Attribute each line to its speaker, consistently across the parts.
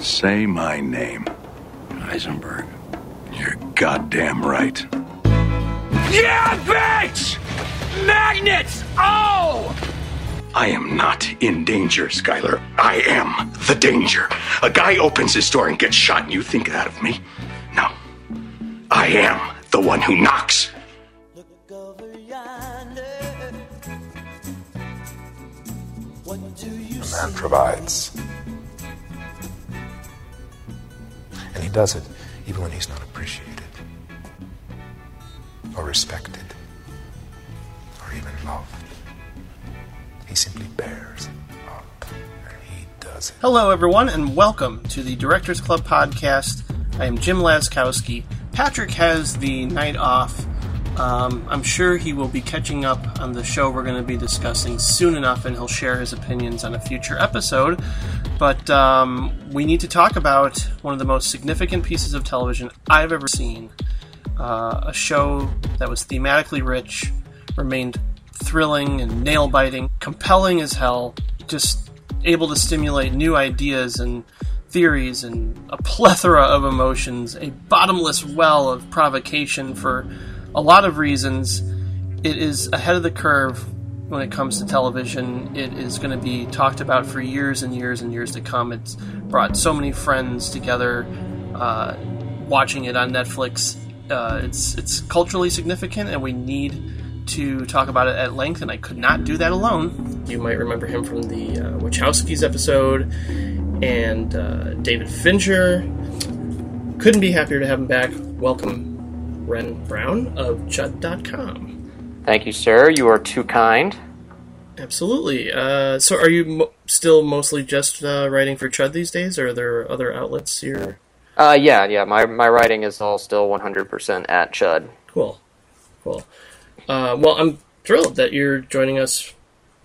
Speaker 1: Say my name.
Speaker 2: Heisenberg.
Speaker 1: You're goddamn right.
Speaker 2: Yeah, bitch! Magnets! Oh!
Speaker 1: I am not in danger, Skyler. I am the danger. A guy opens his door and gets shot, and you think that of me? No. I am the one who knocks.
Speaker 3: A man provides. Does it even when he's not appreciated, or respected, or even loved. He simply bears up, and he does it.
Speaker 4: Hello, everyone, and welcome to the Directors Club podcast. I am Jim Laskowski. Patrick has the night off. Um, I'm sure he will be catching up on the show we're going to be discussing soon enough, and he'll share his opinions on a future episode. But um, we need to talk about one of the most significant pieces of television I've ever seen. Uh, a show that was thematically rich, remained thrilling and nail biting, compelling as hell, just able to stimulate new ideas and theories and a plethora of emotions, a bottomless well of provocation for a lot of reasons. It is ahead of the curve when it comes to television. It is going to be talked about for years and years and years to come. It's brought so many friends together uh, watching it on Netflix. Uh, it's it's culturally significant, and we need to talk about it at length. And I could not do that alone. You might remember him from the uh, Wachowskis episode and uh, David Fincher. Couldn't be happier to have him back. Welcome, Renn Brown of Chud.com.
Speaker 5: Thank you, sir. You are too kind.
Speaker 4: Absolutely. Uh, so, are you mo- still mostly just uh, writing for Chud these days, or are there other outlets you're
Speaker 5: Uh, yeah, yeah. My my writing is all still 100% at Chud.
Speaker 4: Cool, cool. Uh, well, I'm thrilled that you're joining us,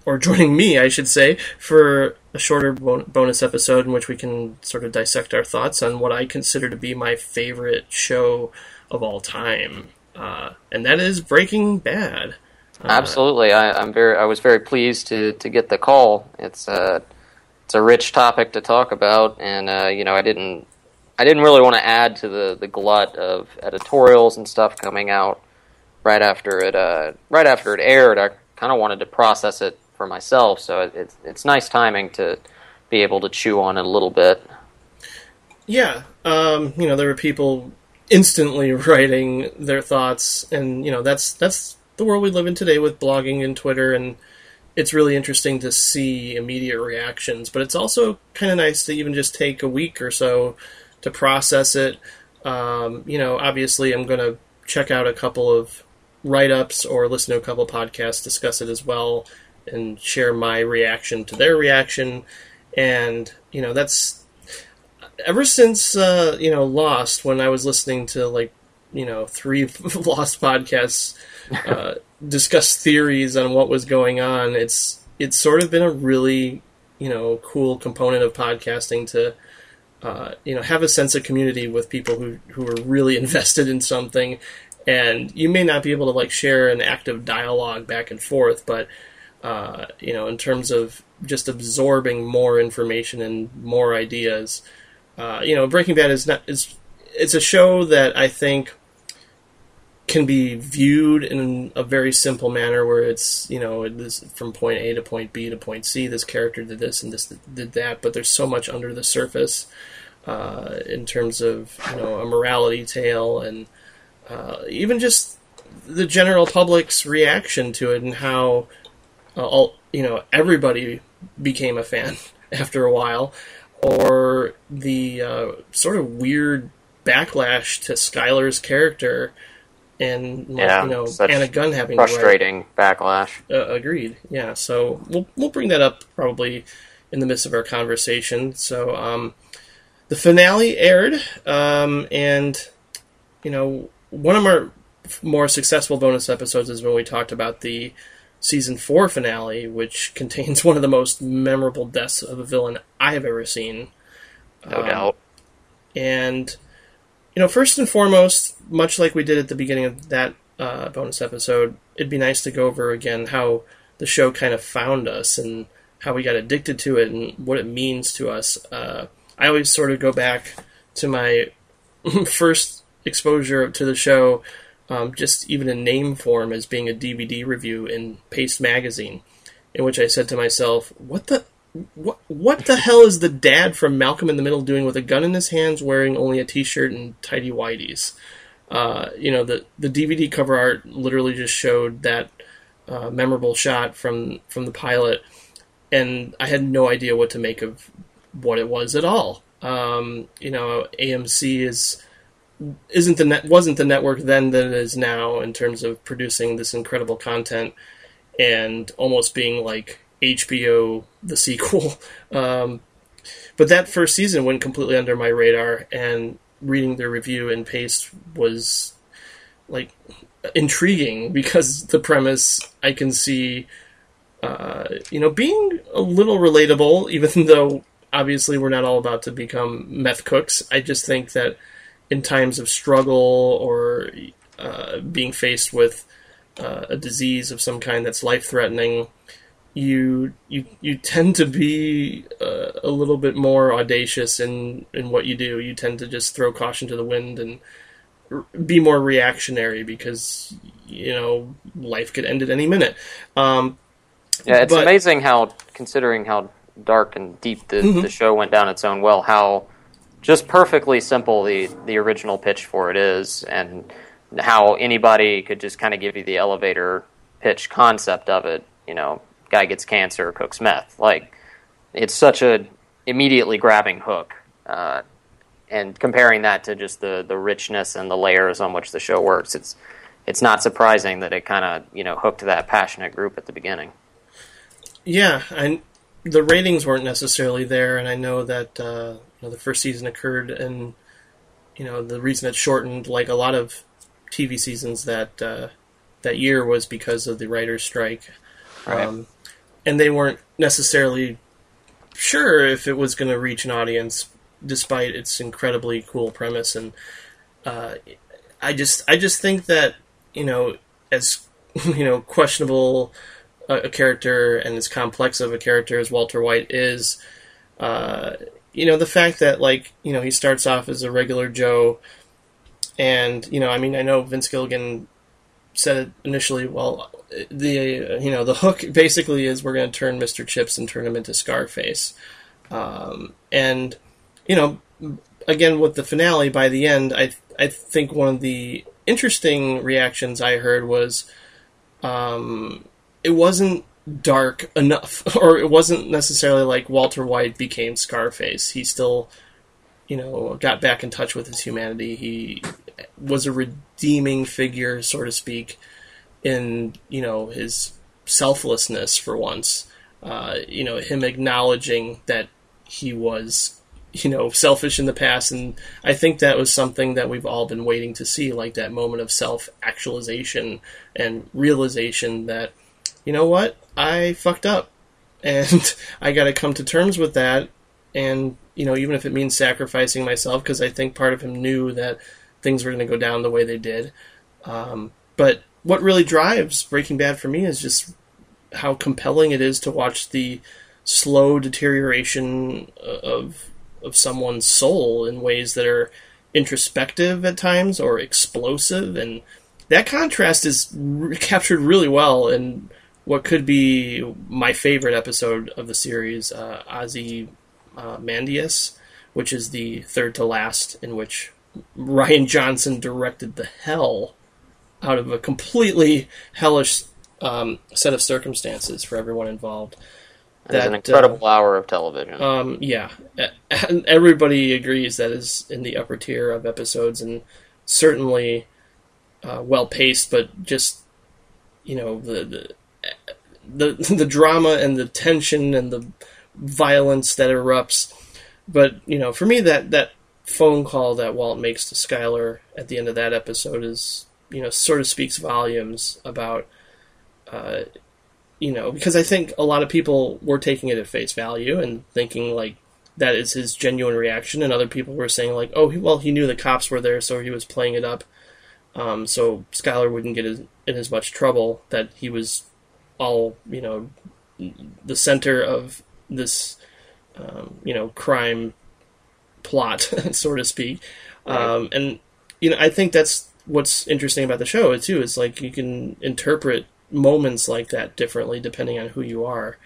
Speaker 4: or joining me, I should say, for a shorter bon- bonus episode in which we can sort of dissect our thoughts on what I consider to be my favorite show of all time, uh, and that is Breaking Bad.
Speaker 5: Absolutely. I, I'm very. I was very pleased to to get the call. It's a it's a rich topic to talk about, and uh, you know, I didn't I didn't really want to add to the the glut of editorials and stuff coming out right after it uh, right after it aired. I kind of wanted to process it for myself, so it, it's it's nice timing to be able to chew on it a little bit.
Speaker 4: Yeah, um, you know, there were people instantly writing their thoughts, and you know, that's that's the world we live in today with blogging and Twitter, and it's really interesting to see immediate reactions. But it's also kind of nice to even just take a week or so to process it. Um, you know, obviously, I'm going to check out a couple of write ups or listen to a couple podcasts discuss it as well and share my reaction to their reaction. And, you know, that's ever since, uh, you know, Lost, when I was listening to like, you know, three Lost podcasts uh, discuss theories on what was going on, it's, it's sort of been a really, you know, cool component of podcasting to, uh, you know, have a sense of community with people who who are really invested in something, and you may not be able to like share an active dialogue back and forth, but uh, you know, in terms of just absorbing more information and more ideas, uh, you know, Breaking Bad is not is it's a show that I think can be viewed in a very simple manner where it's you know this from point A to point B to point C. This character did this and this did that, but there's so much under the surface uh, in terms of you know a morality tale and uh, even just the general public's reaction to it and how uh, all you know everybody became a fan after a while, or the uh, sort of weird backlash to Skyler's character and
Speaker 5: Yeah,
Speaker 4: you know Anna Gunn having
Speaker 5: Frustrating backlash.
Speaker 4: uh, agreed. Yeah. So we'll we'll bring that up probably in the midst of our conversation. So um, the finale aired, um, and you know one of our more successful bonus episodes is when we talked about the season four finale, which contains one of the most memorable deaths of a villain I have ever seen.
Speaker 5: No
Speaker 4: Um,
Speaker 5: doubt.
Speaker 4: And you know, first and foremost, much like we did at the beginning of that uh, bonus episode, it'd be nice to go over again how the show kind of found us and how we got addicted to it and what it means to us. Uh, I always sort of go back to my first exposure to the show, um, just even in name form, as being a DVD review in Paste magazine, in which I said to myself, "What the." What what the hell is the dad from Malcolm in the Middle doing with a gun in his hands, wearing only a t-shirt and tidy whities? Uh, you know the the DVD cover art literally just showed that uh, memorable shot from from the pilot, and I had no idea what to make of what it was at all. Um, you know, AMC is isn't the net wasn't the network then that it is now in terms of producing this incredible content and almost being like HBO the sequel. Um, but that first season went completely under my radar, and reading the review in Paste was like intriguing because the premise I can see, uh, you know, being a little relatable, even though obviously we're not all about to become meth cooks. I just think that in times of struggle or uh, being faced with uh, a disease of some kind that's life threatening, you you you tend to be uh, a little bit more audacious in in what you do. You tend to just throw caution to the wind and r- be more reactionary because you know life could end at any minute. Um,
Speaker 5: Yeah, it's
Speaker 4: But-
Speaker 5: amazing how, considering how dark and deep the,
Speaker 4: Mm-hmm.
Speaker 5: the show went down its own well, how just perfectly simple the, the original pitch for it is, and how anybody could just kind of give you the elevator pitch concept of it. You know, guy gets cancer, cooks meth. Like, it's such a immediately grabbing hook. Uh, and comparing that to just the, the richness and the layers on which the show works, it's it's not surprising that it kind of you know hooked that passionate group at the beginning.
Speaker 4: Yeah, and the ratings weren't necessarily there, and I know that uh, know, the first season occurred, and you know the reason it shortened, like a lot of TV seasons that uh, that year, was because of the writers' strike,
Speaker 5: Right.
Speaker 4: um, and they weren't necessarily sure if it was going to reach an audience, despite its incredibly cool premise. And uh, I just, I just think that you know, as you know, questionable a, a character and as complex of a character as Walter White is, uh, you know, the fact that like you know he starts off as a regular Joe, and you know, I mean, I know Vince Gilligan said it initially. Well, the you know the hook basically is we're going to turn Mister Chips and turn him into Scarface, um, and you know, again with the finale by the end, I I think one of the interesting reactions I heard was um, it wasn't dark enough, or it wasn't necessarily like Walter White became Scarface. He still, you know, got back in touch with his humanity. He was a redeeming figure, so to speak, in you know his selflessness for once. Uh, you know, him acknowledging that he was, you know, selfish in the past, and I think that was something that we've all been waiting to see, like that moment of self actualization and realization that, you know what, I fucked up, and I got to come to terms with that, and you know, even if it means sacrificing myself, because I think part of him knew that things were going to go down the way they did. Um, but what really drives Breaking Bad for me is just how compelling it is to watch the slow deterioration of of someone's soul in ways that are introspective at times or explosive, and that contrast is re- captured really well in what could be my favorite episode of the series, uh, Ozzy uh, Mandius, which is the third to last, in which Rian Johnson directed the hell out of a completely hellish um, set of circumstances for everyone involved.
Speaker 5: Was an
Speaker 4: That,
Speaker 5: incredible hour of television.
Speaker 4: Um, yeah, and everybody agrees that is in the upper tier of episodes, and certainly uh, well paced. But just you know the, the the the drama and the tension and the violence that erupts. But you know, for me, that that phone call that Walt makes to Skyler at the end of that episode is you know sort of speaks volumes about. Uh, you know, because I think a lot of people were taking it at face value and thinking like that is his genuine reaction, and other people were saying like, oh, well, he knew the cops were there, so he was playing it up, um, so Skyler wouldn't get in as much trouble that he was all you know the center of this um, you know crime plot, so to speak. Um, and you know, I think that's what's interesting about the show too. Is like you can interpret moments like that differently depending on who you are.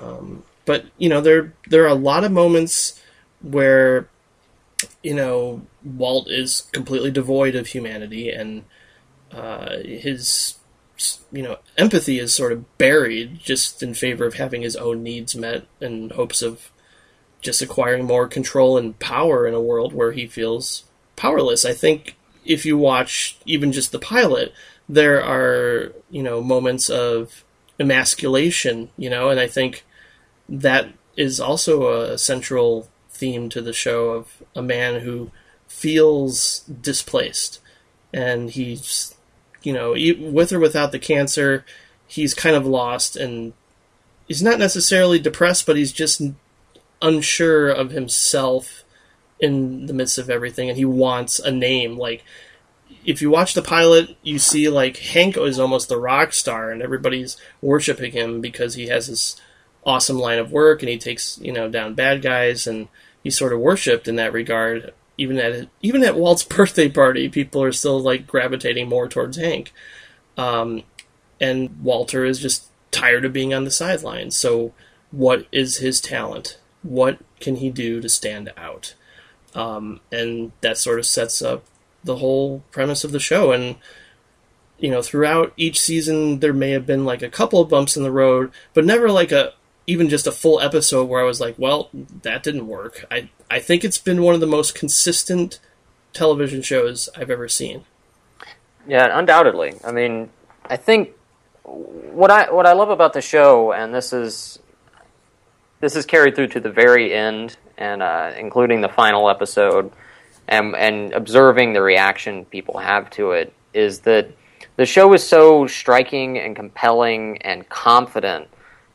Speaker 4: Um, but you know, there there are a lot of moments where you know Walt is completely devoid of humanity and uh, his you know empathy is sort of buried just in favor of having his own needs met in hopes of just acquiring more control and power in a world where he feels powerless. I think if you watch even just the pilot, there are you know moments of emasculation, you know, and I think that is also a central theme to the show of a man who feels displaced and he's you know with or without the cancer he's kind of lost and he's not necessarily depressed but he's just unsure of himself in the midst of everything and he wants a name like if you watch the pilot you see like hank is almost the rock star and everybody's worshiping him because he has this awesome line of work and he takes you know down bad guys and he's sort of worshipped in that regard. Even at even at Walt's birthday party, people are still like gravitating more towards Hank, um, and Walter is just tired of being on the sidelines. So, what is his talent? What can he do to stand out? Um, and that sort of sets up the whole premise of the show. And you know, throughout each season, there may have been like a couple of bumps in the road, but never like a even just a full episode where I was like, well, that didn't work. I I think it's been one of the most consistent television shows I've ever seen.
Speaker 5: Yeah, undoubtedly. I mean, I think what I what I love about the show, and this is this is carried through to the very end, and uh, including the final episode, and and observing the reaction people have to it, is that the show is so striking and compelling and confident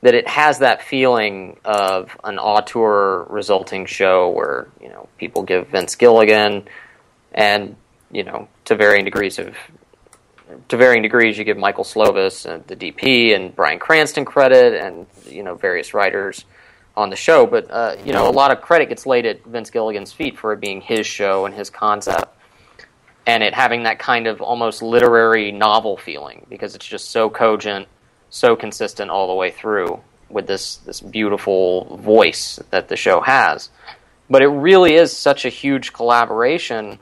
Speaker 5: that it has that feeling of an auteur resulting show where you know people give Vince Gilligan and you know to varying degrees of to varying degrees you give Michael Slovis and the DP and Bryan Cranston credit and you know various writers on the show. But uh, you know a lot of credit gets laid at Vince Gilligan's feet for it being his show and his concept and it having that kind of almost literary novel feeling because it's just so cogent so consistent all the way through with this this beautiful voice that the show has. But it really is such a huge collaboration,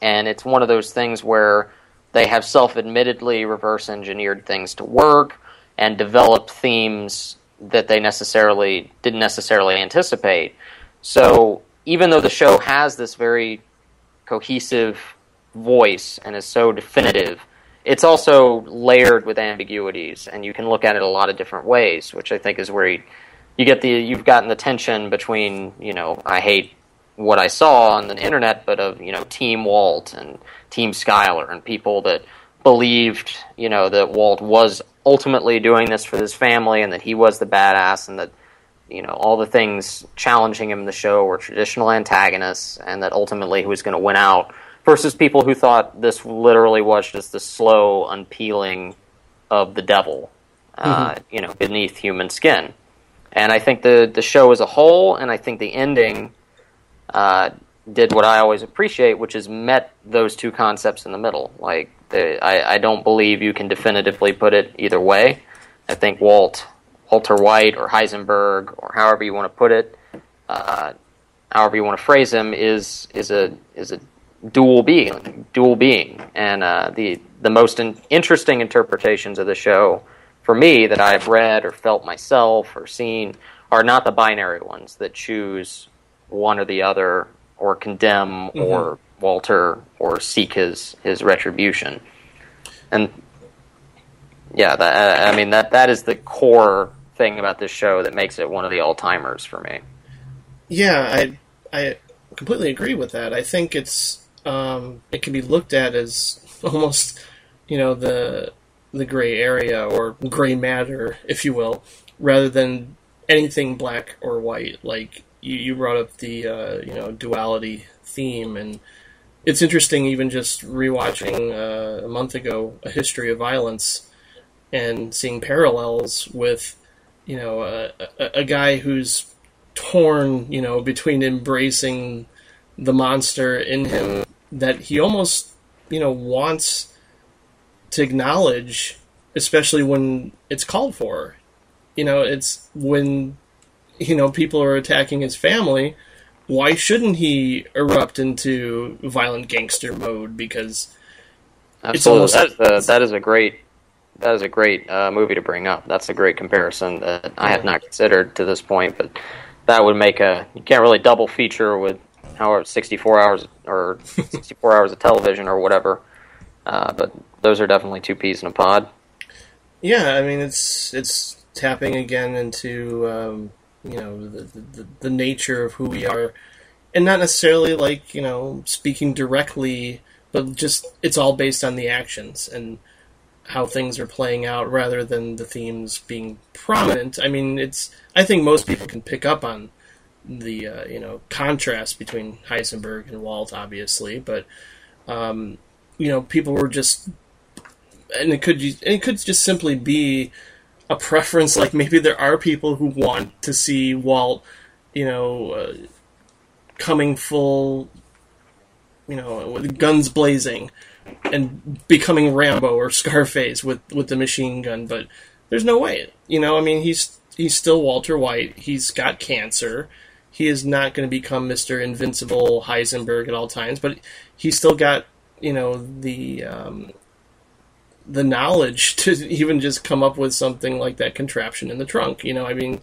Speaker 5: and it's one of those things where they have self-admittedly reverse engineered things to work and developed themes that they necessarily didn't necessarily anticipate. So even though the show has this very cohesive voice and is so definitive, it's also layered with ambiguities, and you can look at it a lot of different ways, which I think is where you, you get the you've gotten the tension between you know I hate what I saw on the internet, but of you know Team Walt and Team Skyler and people that believed you know that Walt was ultimately doing this for his family and that he was the badass and that you know all the things challenging him in the show were traditional antagonists and that ultimately he was going to win out versus people who thought this literally was just the slow unpeeling of the devil, uh, mm-hmm. you know, beneath human skin. And I think the the show as a whole, and I think the ending uh, did what I always appreciate, which is met those two concepts in the middle. Like, the, I, I don't believe you can definitively put it either way. I think Walt, Walter White, or Heisenberg, or however you want to put it, uh, however you want to phrase him, is is a is a dual being, dual being, and uh, the the most in- interesting interpretations of the show for me that I've read or felt myself or seen are not the binary ones that choose one or the other or condemn mm-hmm. or Walter or seek his his retribution, and yeah, that, I mean that that is the core thing about this show that makes it one of the all timers for me.
Speaker 4: Yeah, I I completely agree with that. I think it's um, it can be looked at as almost, you know, the the gray area or gray matter, if you will, rather than anything black or white. Like you, you brought up the uh, you know duality theme, and it's interesting even just rewatching uh, a month ago a history of violence and seeing parallels with you know a, a, a guy who's torn, you know, between embracing the monster in him that he almost, you know, wants to acknowledge, especially when it's called for. You know, it's when, you know, people are attacking his family. Why shouldn't he erupt into violent gangster mode? Because
Speaker 5: Absolutely, that's a, that is a great that is a great uh, movie to bring up. That's a great comparison that I have not considered to this point, but that would make a you can't really double feature with however 64 hours or 64 hours of television or whatever. Uh, but those are definitely two peas in a pod.
Speaker 4: Yeah, I mean it's it's tapping again into um, you know the, the the nature of who we are, and not necessarily like you know speaking directly, but just it's all based on the actions and how things are playing out rather than the themes being prominent. I mean, it's I think most people can pick up on the uh, you know contrast between Heisenberg and Walt, obviously, but um, you know people were just and it could it could just simply be a preference. Like maybe there are people who want to see Walt, you know, uh, coming full, you know, with guns blazing and becoming Rambo or Scarface with with the machine gun, but there's no way. You know, I mean, he's he's still Walter White. He's got cancer. He is not going to become Mister Invincible Heisenberg at all times, but he's still got you know the um, the knowledge to even just come up with something like that contraption in the trunk. You know, I mean,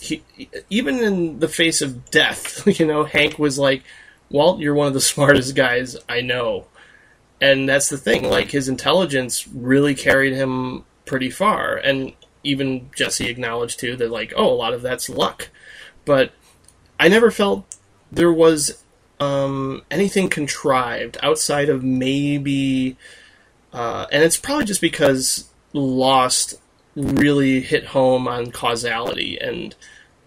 Speaker 4: he even in the face of death, you know, Hank was like, "Walt, you're one of the smartest guys I know." and that's the thing. Like his intelligence really carried him pretty far, and even Jesse acknowledged too that like, oh, a lot of that's luck. But I never felt there was um, anything contrived outside of maybe, uh, and it's probably just because Lost really hit home on causality and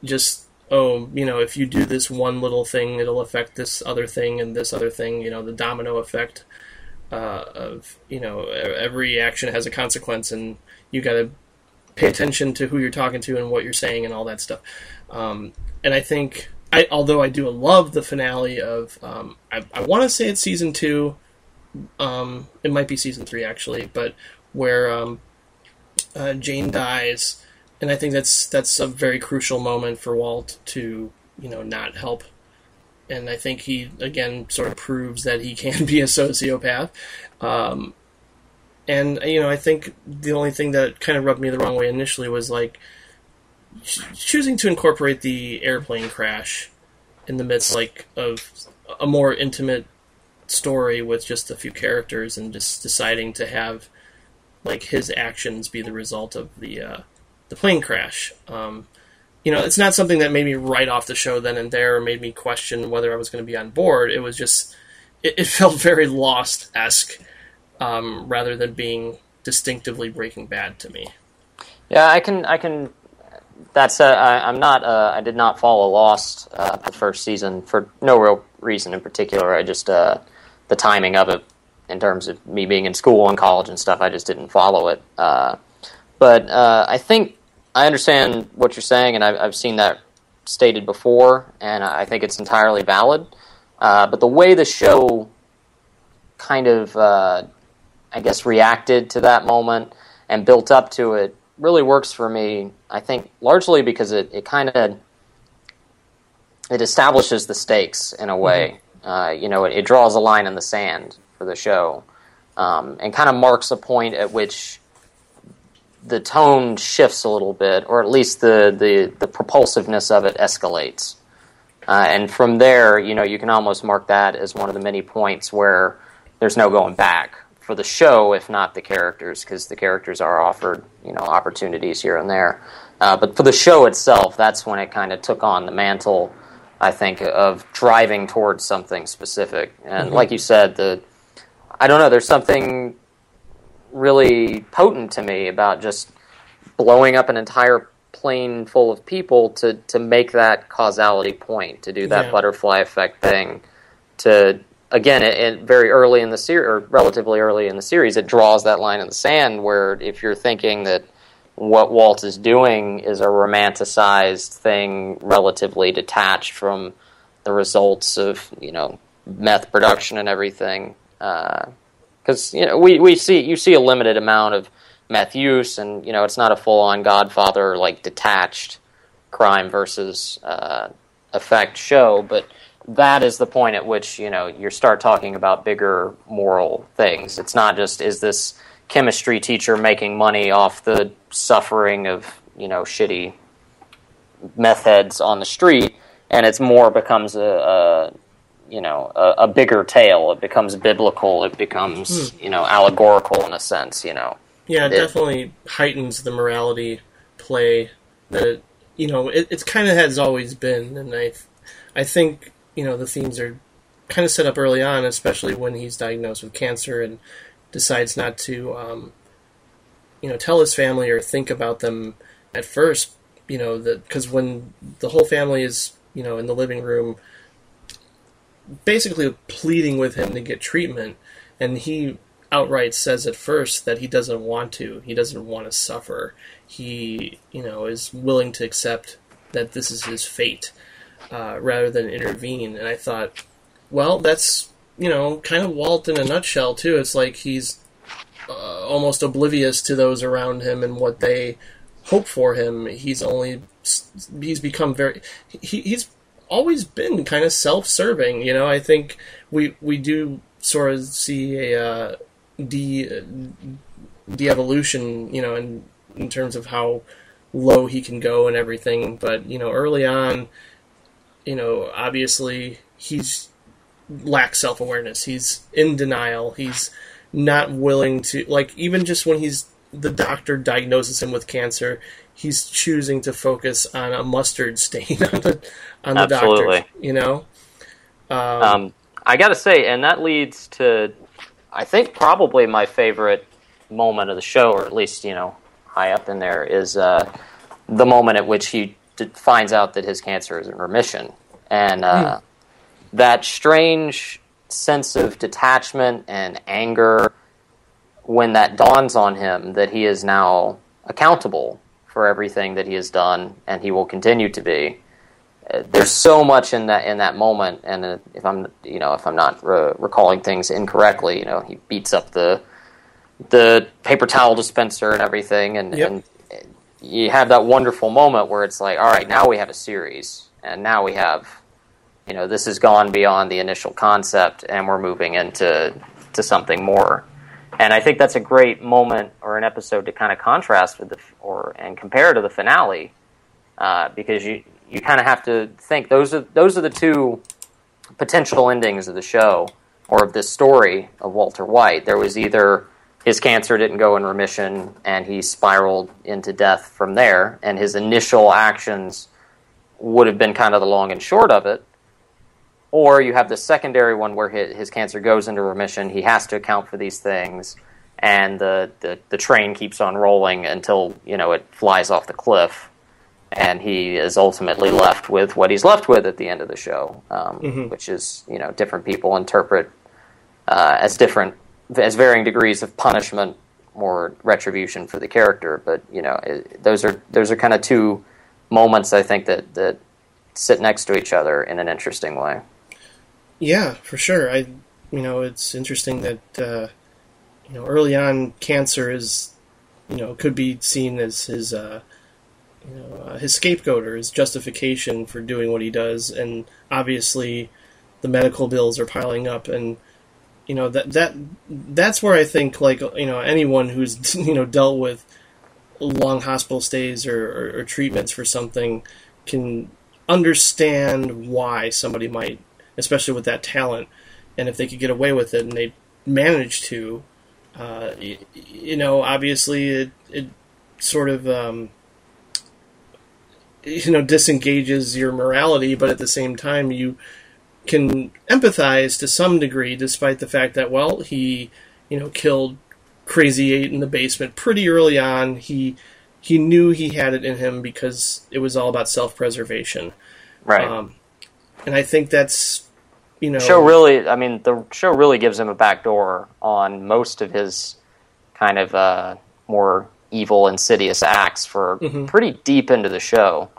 Speaker 4: just oh, you know, if you do this one little thing, it'll affect this other thing and this other thing, you know, the domino effect uh, of you know every action has a consequence, and you got to pay attention to who you're talking to and what you're saying and all that stuff. Um, and I think, I, although I do love the finale of, um, I, I want to say it's season two. Um, it might be season three actually, but where um, uh, Jane dies, and I think that's that's a very crucial moment for Walt to you know not help and I think he again sort of proves that he can be a sociopath. Um, and you know, I think the only thing that kind of rubbed me the wrong way initially was like choosing to incorporate the airplane crash in the midst like of a more intimate story with just a few characters and just deciding to have like his actions be the result of the uh, the plane crash. Um, you know, it's not something that made me write off the show then and there or made me question whether I was going to be on board. It was just, it, it felt very Lost esque um, rather than being distinctively Breaking Bad to me.
Speaker 5: Yeah, I can, I can. That's uh, I, am not. Uh, I did not follow Lost uh, the first season for no real reason in particular. I just uh, the timing of it in terms of me being in school and college and stuff. I just didn't follow it. Uh, but uh, I think I understand what you're saying, and I've, I've seen that stated before, and I think it's entirely valid. Uh, but the way the show kind of, I guess, reacted to that moment and built up to it really works for me. I think largely because it, it kind of it establishes the stakes in a way. Mm-hmm. Uh, you know, it, it, draws a line in the sand for the show, um, and kind of marks a point at which the tone shifts a little bit, or at least the, the, the propulsiveness of it escalates. Uh, and from there, you know, you can almost mark that as one of the many points where there's no going back for the show, if not the characters, because the characters are offered, you know, opportunities here and there. Uh, but for the show itself, that's when it kind of took on the mantle, I think, of driving towards something specific. And mm-hmm. like you said, the I don't know, there's something really potent to me about just blowing up an entire plane full of people to to make that causality point, to do that yeah. butterfly effect thing, to again, it, it, very early in the series, or relatively early in the series, it draws that line in the sand where if you're thinking that what Walt is doing is a romanticized thing, relatively detached from the results of you know meth production and everything. Because uh, you know we, we see you see a limited amount of meth use, and you know it's not a full on Godfather like detached crime versus uh, effect show, but that is the point at which you know you start talking about bigger moral things. It's not just is this chemistry teacher making money off the suffering of you know shitty meth heads on the street, and it's more becomes a, a you know a, a, bigger tale. It becomes biblical. It becomes hmm. you know allegorical in a sense. You know.
Speaker 4: Yeah, it, it definitely heightens the morality play that it, you know it, it's kind of has always been, and I I think you know the themes are kind of set up early on, especially when he's diagnosed with cancer and decides not to, um, you know, tell his family or think about them at first. You know, that because when the whole family is, you know, in the living room, basically pleading with him to get treatment, and he outright says at first that he doesn't want to. He doesn't want to suffer. He, you know, is willing to accept that this is his fate uh, rather than intervene. And I thought, well, that's you know kind of Walt in a nutshell too. It's like he's uh, almost oblivious to those around him and what they hope for him. He's only he's become very he, he's always been kind of self-serving. You know, I think we we do sort of see a uh, de de-evolution. You know, in in terms of how low he can go and everything. But you know, early on, you know, obviously he's lacks self awareness. He's in denial. He's not willing to like even just when he's the doctor diagnoses him with cancer, he's choosing to focus on a mustard stain on the on the Absolutely. doctor. You know.
Speaker 5: Um, um, I got to say, and that leads to, I think probably my favorite moment of the show, or at least you know high up in there, is uh, the moment at which he finds out that his cancer is in remission, and uh, mm. that strange sense of detachment and anger when that dawns on him that he is now accountable for everything that he has done, and he will continue to be. Uh, there's so much in that in that moment, and uh, if I'm you know if I'm not re- recalling things incorrectly, you know he beats up the the paper towel dispenser and everything, and, yep. and you have that wonderful moment where it's like, all right, now we have a series, and now we have, you know, this has gone beyond the initial concept, and we're moving into to something more. And I think that's a great moment or an episode to kind of contrast with the or and compare to the finale, uh, because you you kind of have to think those are those are the two potential endings of the show or of this story of Walter White. There was either his cancer didn't go in remission and he spiraled into death from there and his initial actions would have been kind of the long and short of it or you have the secondary one where his, cancer goes into remission he has to account for these things and the, the, the train keeps on rolling until you know it flies off the cliff and he is ultimately left with what he's left with at the end of the show, um, mm-hmm. which is you know different people interpret uh, as different as varying degrees of punishment or retribution for the character. But you know, it, those are those are kind of two moments I think that that sit next to each other in an interesting way.
Speaker 4: Yeah, for sure. I you know it's interesting that uh, you know early on cancer is you know could be seen as his. Uh, you know, uh, his scapegoat or his justification for doing what he does, and obviously, the medical bills are piling up, and you know that that that's where I think like you know anyone who's you know dealt with long hospital stays or, or, or treatments for something can understand why somebody might, especially with that talent, and if they could get away with it and they manage to, uh, you, you, know, obviously it it sort of um, you know disengages your morality, but at the same time you can empathize to some degree, despite the fact that well, he you know killed Crazy Eight in the basement pretty early on. He he knew he had it in him because it was all about self preservation,
Speaker 5: right? Um,
Speaker 4: and I think that's you know
Speaker 5: show really. I mean, the show really gives him a back door on most of his kind of uh, more evil, insidious acts for
Speaker 4: Mm-hmm.
Speaker 5: pretty deep into the show.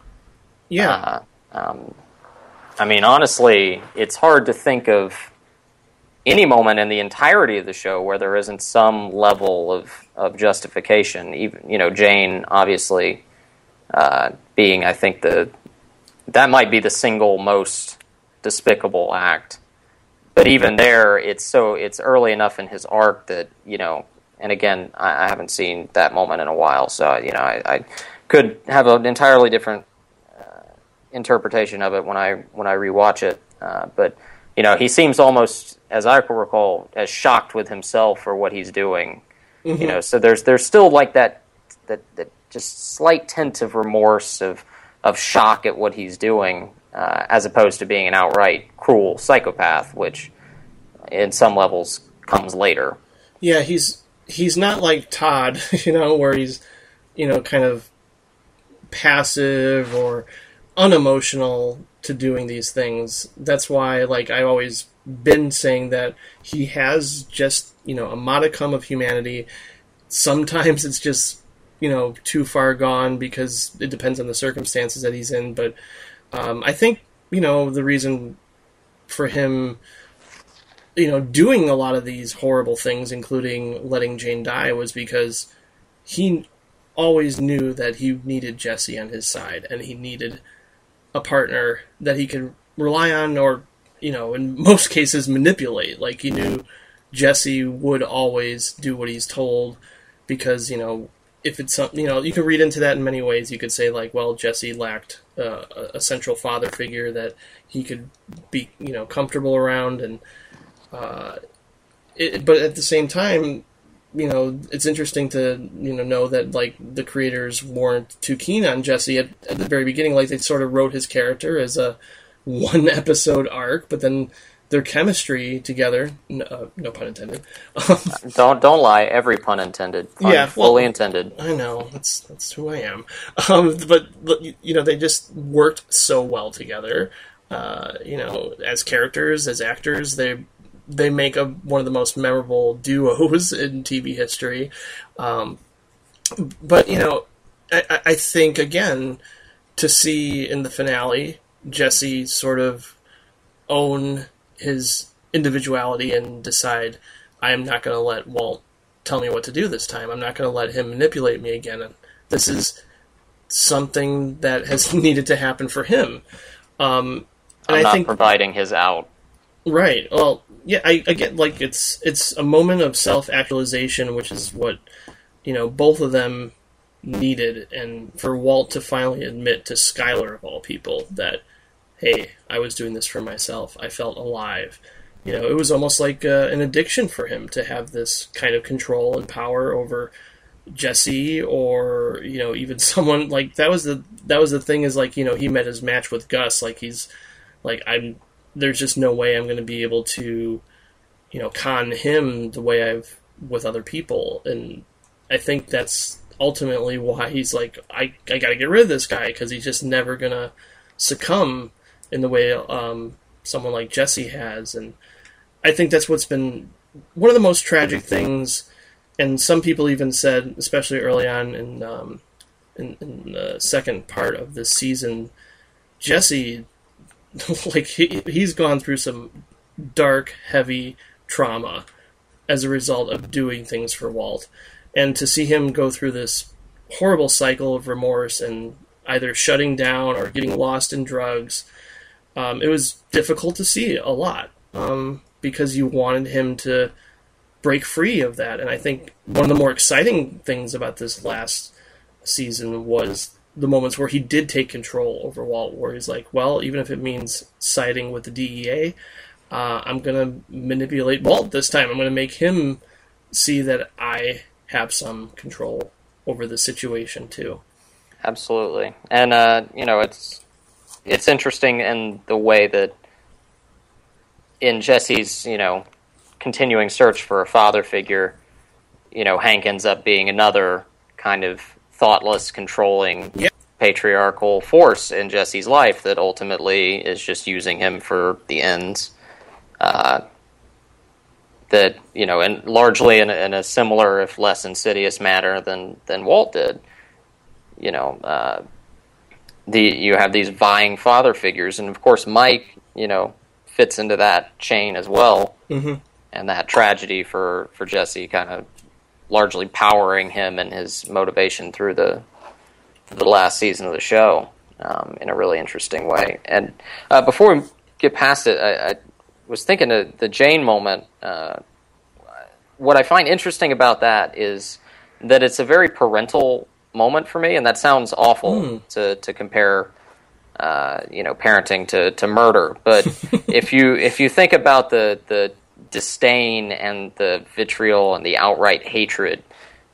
Speaker 4: Yeah,
Speaker 5: Uh, um, I mean, honestly, it's hard to think of any moment in the entirety of the show where there isn't some level of, of justification. Even you know, Jane obviously uh, being, I think the that might be the single most despicable act. But even there, it's so it's early enough in his arc that you know. And again, I, I haven't seen that moment in a while, so you know, I, I could have an entirely different interpretation of it when I when I rewatch it. Uh, but you know, he seems almost, as I recall, as shocked with himself for what he's doing. You know, so there's there's still like that that that just slight tint of remorse of of shock at what he's doing, uh, as opposed to being an outright cruel psychopath, which in some levels comes later.
Speaker 4: yeah. He's he's not like Todd, you know, where he's you know kind of passive or unemotional to doing these things. That's why, like, I've always been saying that he has just you know a modicum of humanity. Sometimes it's just you know too far gone because it depends on the circumstances that he's in. But um, I think you know the reason for him you know, doing a lot of these horrible things, including letting Jane die, was because he always knew that he needed Jesse on his side, and he needed a partner that he could rely on, or you know, in most cases, manipulate. Like he knew Jesse would always do what he's told, because you know, if it's something, you know, you can read into that in many ways. You could say like, well, Jesse lacked uh, a- central father figure that he could be, you know, comfortable around, and it, but at the same time, you know, it's interesting to you know know that like the creators weren't too keen on Jesse at, at the very beginning. Like they sort of wrote his character as a one episode arc, but then their chemistry together, n- uh, no pun intended.
Speaker 5: Don't don't lie. Every pun intended. Pun
Speaker 4: Yeah, well-
Speaker 5: fully intended.
Speaker 4: I know that's that's who I am. Um, but, but you know they just worked so well together. Uh, you know, as characters, as actors, they they make a one of the most memorable duos in TV history. Um, but you know, I, I- think again to see in the finale Jesse sort of own his individuality and decide I am not going to let Walt tell me what to do this time. I'm not going to let him manipulate me again. And this is something that has needed to happen for him. Um,
Speaker 5: I'm
Speaker 4: I
Speaker 5: not
Speaker 4: think
Speaker 5: providing his out.
Speaker 4: Right. Well, yeah, I, I get like it's it's a moment of self actualization, which is what you know both of them needed, and for Walt to finally admit to Skyler of all people that, hey, I was doing this for myself. I felt alive. You know, it was almost like uh, an addiction for him to have this kind of control and power over Jesse, or you know, even someone like that was the that was the thing is like you know he met his match with Gus. Like he's like I'm there's just no way I'm going to be able to, you know, con him the way I've with other people, and I think that's ultimately why he's like, I I got to get rid of this guy because he's just never gonna succumb in the way um, someone like Jesse has, and I think that's what's been one of the most tragic things. And some people even said, especially early on in um, in, in the second part of this season, Jesse like he, he's gone through some dark, heavy trauma as a result of doing things for Walt. And to see him go through this horrible cycle of remorse and either shutting down or getting lost in drugs, um, it was difficult to see a lot um, because you wanted him to break free of that. And I think one of the more exciting things about this last season was the moments where he did take control over Walt, where he's like, well, even if it means siding with the DEA, uh, I'm going to manipulate Walt this time. I'm going to make him see that I have some control over the situation too.
Speaker 5: Absolutely, and uh, you know it's it's interesting in the way that in Jesse's you know continuing search for a father figure, you know Hank ends up being another kind of thoughtless, controlling,
Speaker 4: Yeah.
Speaker 5: patriarchal force in Jesse's life that ultimately is just using him for the ends uh, that you know, and largely in a, in a similar, if less insidious manner than than Walt did. You know, uh, the you have these vying father figures, and of course Mike, you know, fits into that chain as well,
Speaker 4: mm-hmm.
Speaker 5: and that tragedy for for Jesse kind of largely powering him and his motivation through the the last season of the show um, in a really interesting way. And uh, before we get past it, I, I was thinking of the Jane moment. Uh, what I find interesting about that is that it's a very parental moment for me, and that sounds awful
Speaker 4: Mm.
Speaker 5: to to compare. Uh, you know, parenting to, to murder, but if you if you think about the the disdain and the vitriol and the outright hatred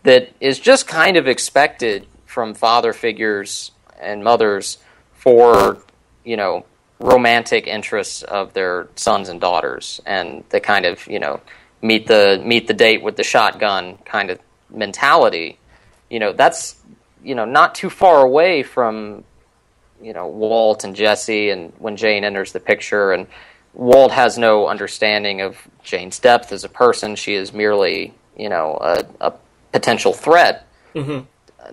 Speaker 5: that is just kind of expected from father figures and mothers for you know romantic interests of their sons and daughters and the kind of you know meet the meet the date with the shotgun kind of mentality. You know that's you know not too far away from you know Walt and Jesse and when Jane enters the picture and Walt has no understanding of Jane's depth as a person she is merely you know a, a potential threat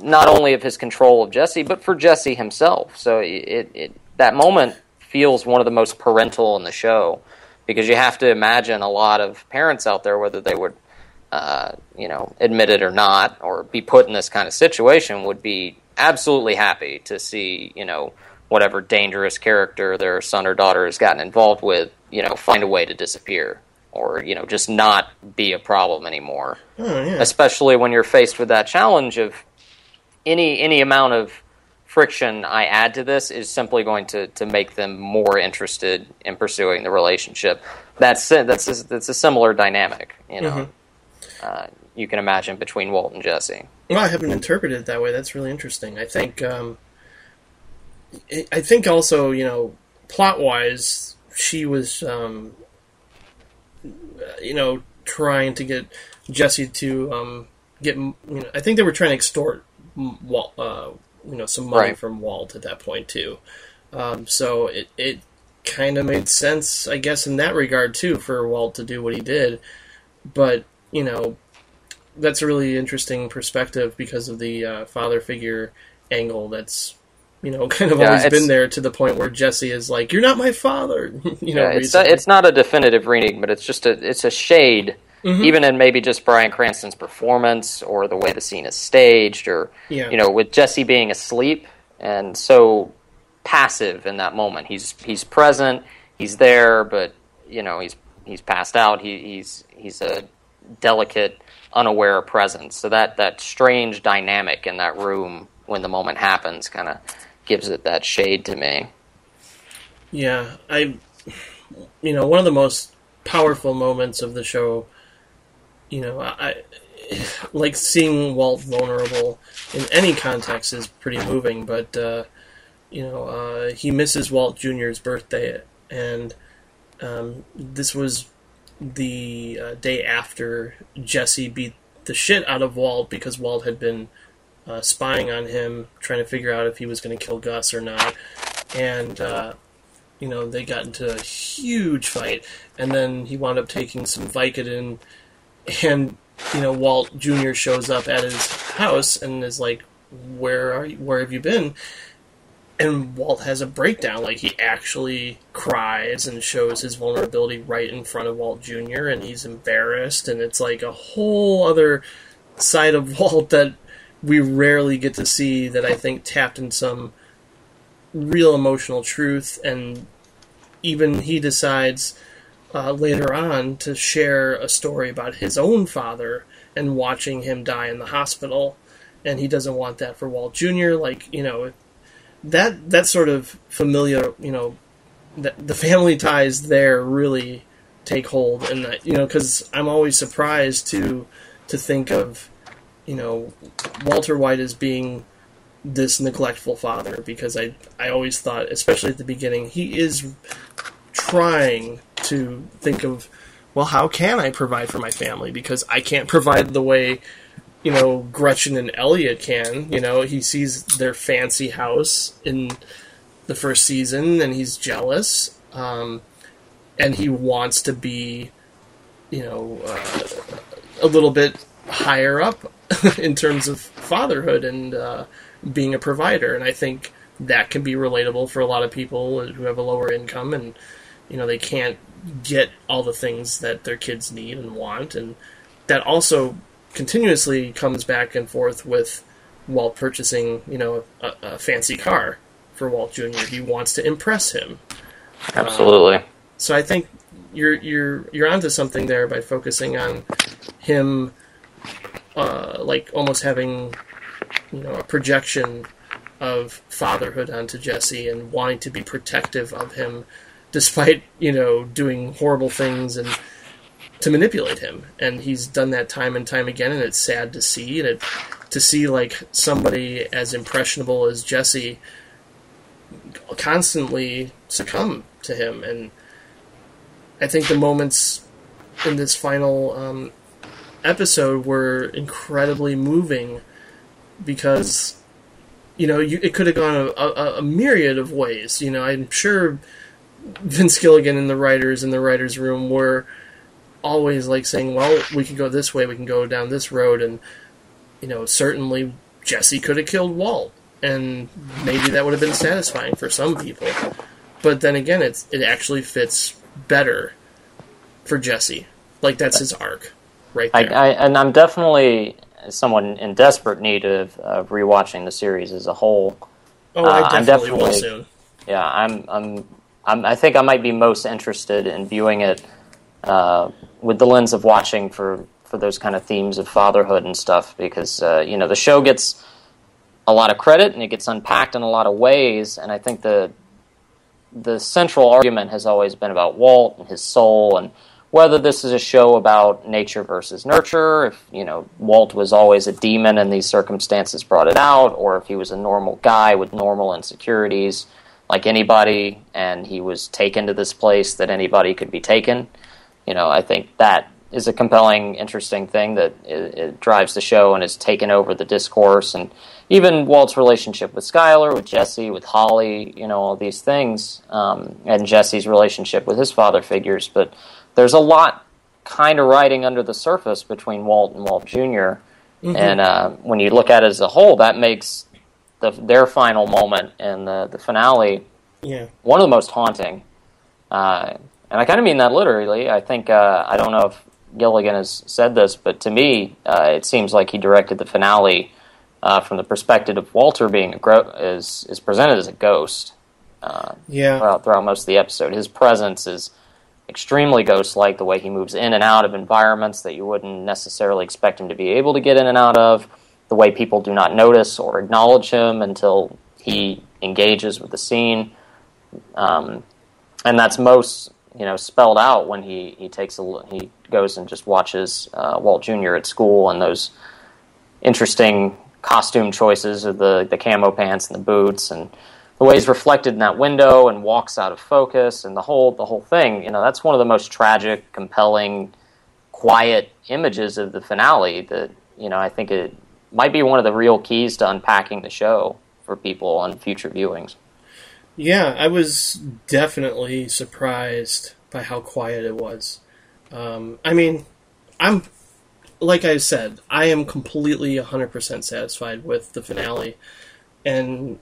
Speaker 5: not only of his control of Jesse, but for Jesse himself. So it, it that moment feels one of the most parental in the show because you have to imagine a lot of parents out there, whether they would, uh, you know, admit it or not, or be put in this kind of situation, would be absolutely happy to see, you know, whatever dangerous character their son or daughter has gotten involved with, you know, find a way to disappear or you know just not be a problem anymore
Speaker 4: Oh, yeah.
Speaker 5: especially when you're faced with that challenge of any any amount of friction I add to this is simply going to, to make them more interested in pursuing the relationship. That's that's a, that's a similar dynamic, you know. Uh, you can imagine between Walt and Jesse.
Speaker 4: Well, I haven't interpreted it that way. That's really interesting. I think, um, I- think also, you know, plot wise, she was, um, you know, trying to get Jesse to um, get, you know, I think they were trying to extort Walt, uh, you know, some money
Speaker 5: Right.
Speaker 4: from Walt at that point too. Um, so it it kind of made sense, I guess, in that regard too, for Walt to do what he did. But you know, that's a really interesting perspective because of the uh, father figure angle that's you know kind of
Speaker 5: Yeah,
Speaker 4: always been there to the point where Jesse is like you're not my father you know
Speaker 5: Yeah, it's
Speaker 4: recently.
Speaker 5: it's not a definitive reading, but it's just a it's a shade, mm-hmm. even in maybe just Bryan Cranston's performance or the way the scene is staged, or
Speaker 4: Yeah.
Speaker 5: you know, with Jesse being asleep and so passive in that moment. He's he's present, he's there, but you know he's he's passed out. He, he's he's a delicate, unaware presence. So that that strange dynamic in that room when the moment happens kind of gives it that shade to me.
Speaker 4: Yeah, I, you know, one of the most powerful moments of the show, you know, I, like seeing Walt vulnerable in any context is pretty moving, but, uh, you know, uh, he misses Walt Jr.'s birthday, and um, this was the uh, day after Jesse beat the shit out of Walt because Walt had been uh, spying on him, trying to figure out if he was going to kill Gus or not. And, uh, you know, they got into a huge fight. And then he wound up taking some Vicodin. And, you know, Walt Jr. shows up at his house and is like, Where are you? Where have you been? And Walt has a breakdown. Like, he actually cries and shows his vulnerability right in front of Walt Jr., and he's embarrassed. And it's like a whole other side of Walt that we rarely get to see that I think tapped in some real emotional truth. And even he decides uh, later on to share a story about his own father and watching him die in the hospital. And he doesn't want that for Walt Jr. Like, you know, that that sort of familiar, you know, the, the family ties there really take hold, and that you know, because I'm always surprised to to think of, you know, Walter White as being this neglectful father because I I always thought, especially at the beginning, he is trying to think of, well, how can I provide for my family because I can't provide the way you know Gretchen and Elliot can. You know, he sees their fancy house in the first season and he's jealous, um, and he wants to be you know, uh, a little bit higher up in terms of fatherhood and uh, being a provider. And I think that can be relatable for a lot of people who have a lower income and, you know, they can't get all the things that their kids need and want. And that also continuously comes back and forth with Walt purchasing, you know, a, a fancy car for Walt Jr. He wants to impress him.
Speaker 5: Absolutely.
Speaker 4: So I think you're you're you're onto something there by focusing on him, uh, like almost having, you know, a projection of fatherhood onto Jesse and wanting to be protective of him, despite you know doing horrible things and to manipulate him. And he's done that time and time again, and it's sad to see. And it, to see like somebody as impressionable as Jesse constantly succumb to him. And I think the moments in this final um, episode were incredibly moving because you know you, it could have gone a, a, a, myriad of ways. You know, I'm sure Vince Gilligan and the writers in the writers' room were always like saying, "Well, we can go this way, we can go down this road," and you know, certainly Jesse could have killed Walt, and maybe that would have been satisfying for some people. But then again, it's it actually fits better for Jesse. Like that's his arc, right there.
Speaker 5: I, I, and I'm definitely someone in desperate need of, of rewatching the series as a whole.
Speaker 4: Oh, I
Speaker 5: Uh, I'm
Speaker 4: definitely, will soon.
Speaker 5: Yeah, I'm, I'm, I'm, I think I might be most interested in viewing it uh, with the lens of watching for, for those kind of themes of fatherhood and stuff because, uh, you know, the show gets a lot of credit and it gets unpacked in a lot of ways. And I think the, the central argument has always been about Walt and his soul and whether this is a show about nature versus nurture, if you know Walt was always a demon and these circumstances brought it out, or if he was a normal guy with normal insecurities like anybody, and he was taken to this place that anybody could be taken. You know, I think that is a compelling, interesting thing that it, it drives the show and has taken over the discourse, and even Walt's relationship with Skyler, with Jesse, with Holly, you know, all these things, um, and Jesse's relationship with his father figures, but there's a lot kind of riding under the surface between Walt and Walt junior And uh, when you look at it as a whole, that makes the, their final moment in the, the finale
Speaker 4: Yeah.
Speaker 5: one of the most haunting. Uh, and I kind of mean that literally. I think, uh, I don't know if Gilligan has said this, but to me, uh, it seems like he directed the finale uh, from the perspective of Walter being a gro- is, is presented as a ghost uh,
Speaker 4: Yeah.
Speaker 5: throughout, throughout most of the episode. His presence is extremely ghost-like. The way he moves in and out of environments that you wouldn't necessarily expect him to be able to get in and out of. The way people do not notice or acknowledge him until he engages with the scene, um, and that's most you know spelled out when he he takes a he goes and just watches uh, Walt Jr. at school and those interesting costume choices of the the camo pants and the boots and the way he's reflected in that window and walks out of focus and the whole the whole thing you know that's one of the most tragic compelling quiet images of the finale that you know I think it might be one of the real keys to unpacking the show for people on future viewings
Speaker 4: Yeah, I was definitely surprised by how quiet it was. Um, I mean, I'm like I said, I am completely 100% satisfied with the finale, and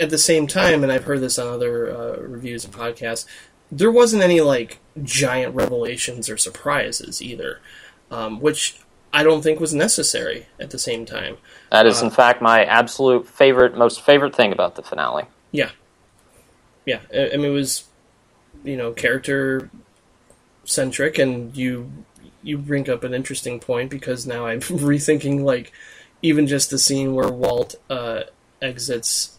Speaker 4: at the same time, and I've heard this on other uh, reviews and podcasts, there wasn't any like giant revelations or surprises either, um, which I don't think was necessary at the same time.
Speaker 5: That is, in fact, my absolute favorite, most favorite thing about the finale.
Speaker 4: Yeah, yeah. I, I mean, it was you know character centric, and you you bring up an interesting point because now I'm rethinking like even just the scene where Walt uh, exits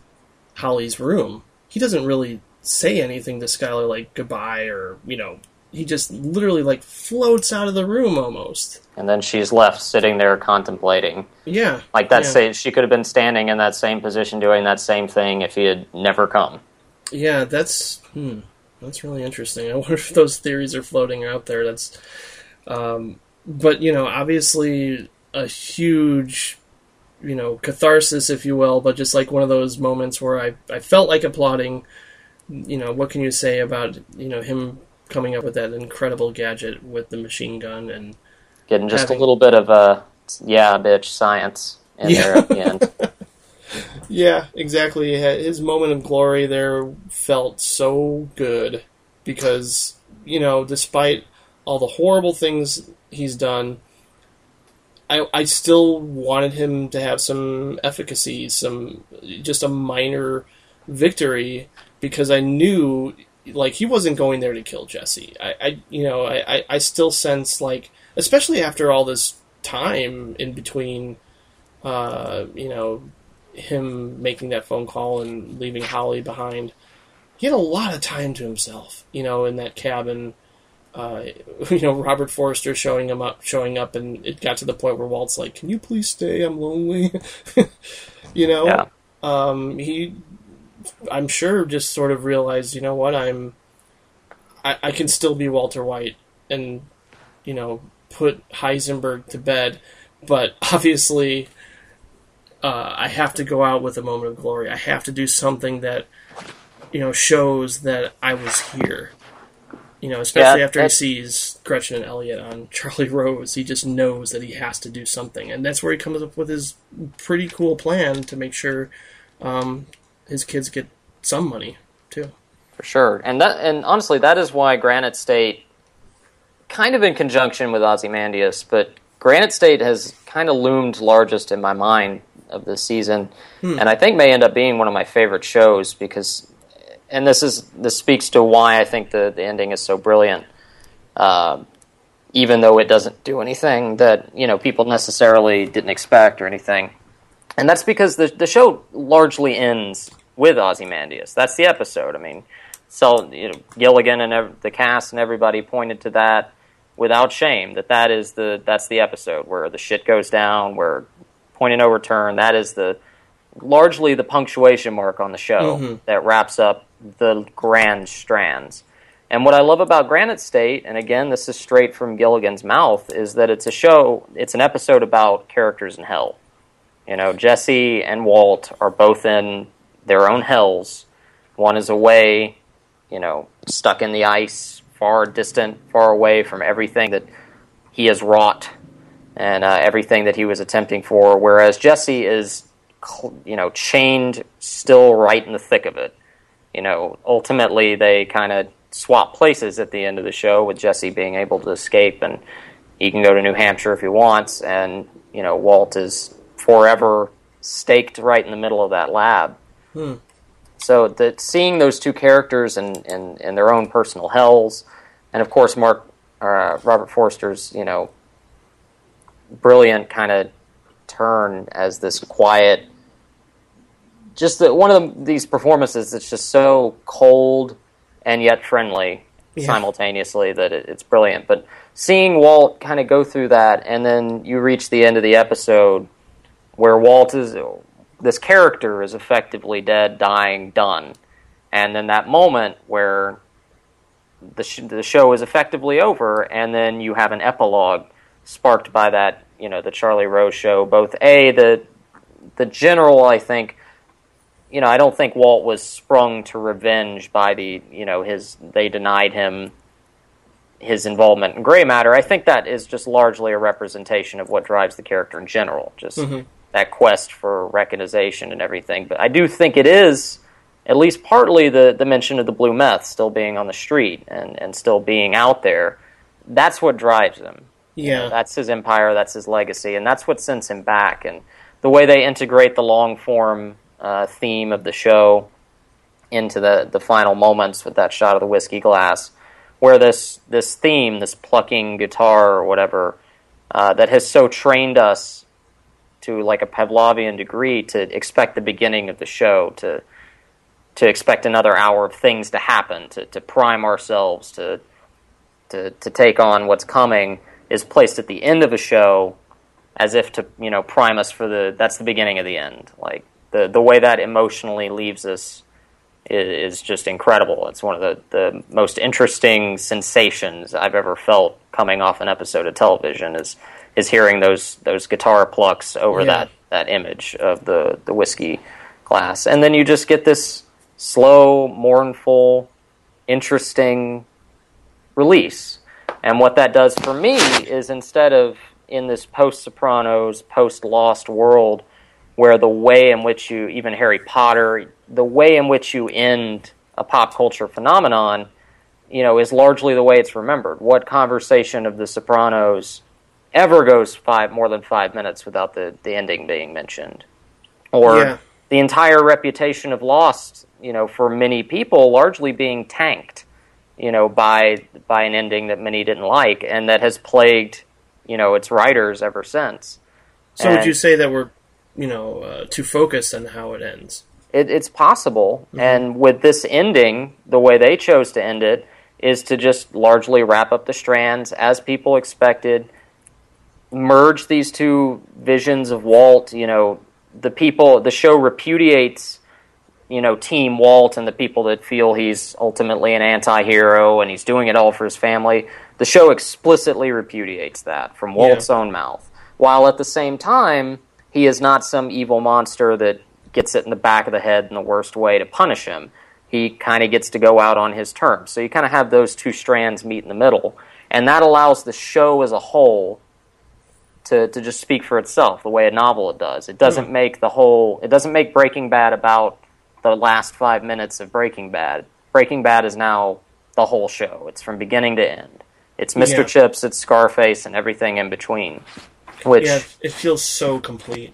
Speaker 4: Holly's room. He doesn't really say anything to Skyler like goodbye or you know he just literally like floats out of the room almost.
Speaker 5: And then she's left sitting there contemplating.
Speaker 4: Yeah,
Speaker 5: Like that,
Speaker 4: yeah.
Speaker 5: say she could have been standing in that same position doing that same thing if he had never come.
Speaker 4: Yeah, that's hmm, that's really interesting. I wonder if those theories are floating out there. That's, um, but you know, obviously a huge, you know, catharsis, if you will. But just like one of those moments where I I felt like applauding. You know, what can you say about you know him coming up with that incredible gadget with the machine gun and
Speaker 5: Getting just
Speaker 4: Having-
Speaker 5: a little bit of a yeah, bitch science in there at the end.
Speaker 4: Yeah, exactly. His moment of glory there felt so good because, you know, despite all the horrible things he's done, I, I still wanted him to have some efficacy, some just a minor victory because I knew like he wasn't going there to kill Jesse. I, I you know, I, I, still sense like especially after all this time in between uh, you know, him making that phone call and leaving Holly behind. He had a lot of time to himself, you know, in that cabin. Uh, you know, Robert Forster showing him up, showing up, and it got to the point where Walt's like, "Can you please stay? I'm lonely." you know,
Speaker 5: Yeah.
Speaker 4: um, he, I'm sure, just sort of realized, you know what, I'm, I, I can still be Walter White, and you know, put Heisenberg to bed, but obviously, uh, I have to go out with a moment of glory. I have to do something that, you know, shows that I was here. You know, especially
Speaker 5: Yeah,
Speaker 4: after he sees Gretchen and Elliot on Charlie Rose, he just knows that he has to do something, and that's where he comes up with his pretty cool plan to make sure um, his kids get some money too.
Speaker 5: For sure. And that and honestly that is why Granite State kind of in conjunction with Ozymandias, but Granite State has kind of loomed largest in my mind of this season. And I think may end up being one of my favorite shows because and this is this speaks to why I think the, the ending is so brilliant. Uh, even though it doesn't do anything that, you know, people necessarily didn't expect or anything. And that's because the the show largely ends with Ozymandias. That's the episode. I mean, so you know, Gilligan and ev- the cast and everybody pointed to that without shame. That that is the that's the episode where the shit goes down, where point of no return. That is the largely the punctuation mark on the show that wraps up the grand strands. And what I love about Granite State, and again, this is straight from Gilligan's mouth, is that it's a show, it's an episode about characters in hell. You know, Jesse and Walt are both in their own hells. One is away, you know, stuck in the ice, far distant, far away from everything that he has wrought and uh, everything that he was attempting for. Whereas Jesse is, you know, chained still right in the thick of it. You know, ultimately they kind of swap places at the end of the show with Jesse being able to escape and he can go to New Hampshire if he wants, and you know Walt is forever staked right in the middle of that lab. So that seeing those two characters in, in, in their own personal hells, and of course Mark uh, Robert Forster's you know brilliant kind of turn as this quiet, just the, one of the, these performances that's just so cold and yet friendly
Speaker 4: Yeah.
Speaker 5: simultaneously that it, it's brilliant. But seeing Walt kind of go through that, and then you reach the end of the episode where Walt is this character is effectively dead, dying, done, and then that moment where the sh- the show is effectively over, and then you have an epilogue sparked by that you know the Charlie Rose show. Both a the the general, I think, you know, I don't think Walt was sprung to revenge by the, you know, his they denied him his involvement in gray matter. I think that is just largely a representation of what drives the character in general, just mm-hmm. that quest for recognition and everything. But I do think it is at least partly the, the mention of the blue meth still being on the street and, and still being out there. That's what drives him.
Speaker 4: Yeah,
Speaker 5: That's his empire. That's his legacy, and that's what sends him back. And the way they integrate the long form uh, theme of the show into the the final moments with that shot of the whiskey glass, where this this theme, this plucking guitar or whatever, uh, that has so trained us to like a Pavlovian degree to expect the beginning of the show to to expect another hour of things to happen to, to prime ourselves to to to take on what's coming is placed at the end of a show as if to you know prime us for the that's the beginning of the end. Like the the way that emotionally leaves us is, is just incredible it's one of the, the most interesting sensations I've ever felt coming off an episode of television is is hearing those those guitar plucks over
Speaker 4: Yeah.
Speaker 5: that that image of the the whiskey glass and then you just get this slow mournful interesting release. And what that does for me is instead of in this post Sopranos, post Lost world, where the way in which you, even Harry Potter, the way in which you end a pop culture phenomenon, you know, is largely the way it's remembered. What conversation of The Sopranos ever goes five more than five minutes without the, the ending being mentioned? Or
Speaker 4: Yeah.
Speaker 5: the entire reputation of Lost, you know, for many people largely being tanked, you know, by by an ending that many didn't like and that has plagued, you know, its writers ever since.
Speaker 4: So would you say that we're, you know, uh, too focused on how it ends?
Speaker 5: it, it's possible. And with this ending, the way they chose to end it is to just largely wrap up the strands as people expected, merge these two visions of Walt. You know, the people, the show repudiates, you know, Team Walt and the people that feel he's ultimately an anti hero and he's doing it all for his family. The show explicitly repudiates that from Walt's own mouth, while at the same time, he is not some evil monster that gets it in the back of the head in the worst way to punish him. He kind of gets to go out on his terms. So you kind of have those two strands meet in the middle. And that allows the show as a whole to, to just speak for itself the way a novel it does. It doesn't hmm. make the whole, it doesn't make Breaking Bad about the last five minutes of Breaking Bad. Breaking Bad is now the whole show. It's from beginning to end. It's Mr.
Speaker 4: Yeah.
Speaker 5: Chips, it's Scarface, and everything in between. Which
Speaker 4: Yeah, it feels so complete.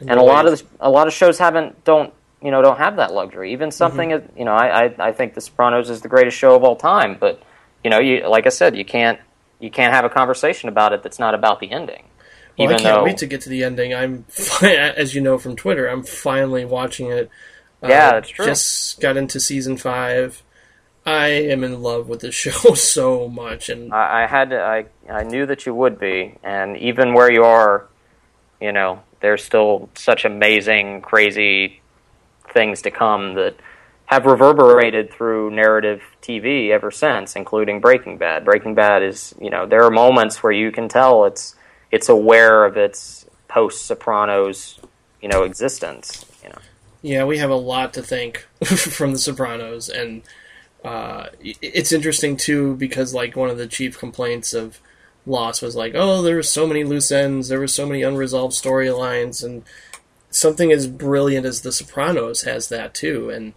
Speaker 5: and a lot of the, a lot of shows haven't don't you know don't have that luxury. Even something
Speaker 4: Mm-hmm.
Speaker 5: you know I, I I think The Sopranos is the greatest show of all time, but you know you like I said you can't you can't have a conversation about it that's not about the ending.
Speaker 4: Well, I can't
Speaker 5: though
Speaker 4: wait to get to the ending. I'm, as you know from Twitter, I'm finally watching it. Uh,
Speaker 5: Yeah, that's true.
Speaker 4: Just got into season five. I am in love with this show so much, and
Speaker 5: I, I had to, I I knew that you would be, and even where you are, you know, there's still such amazing, crazy things to come that have reverberated through narrative TV ever since, including Breaking Bad. Breaking Bad is, you know, there are moments where you can tell it's it's aware of its post Sopranos, you know, existence. You know,
Speaker 4: yeah, we have a lot to thank from The Sopranos, and uh, it's interesting too because like one of the chief complaints of Lost was like, oh, there were so many loose ends, there were so many unresolved storylines, and something as brilliant as The Sopranos has that too, and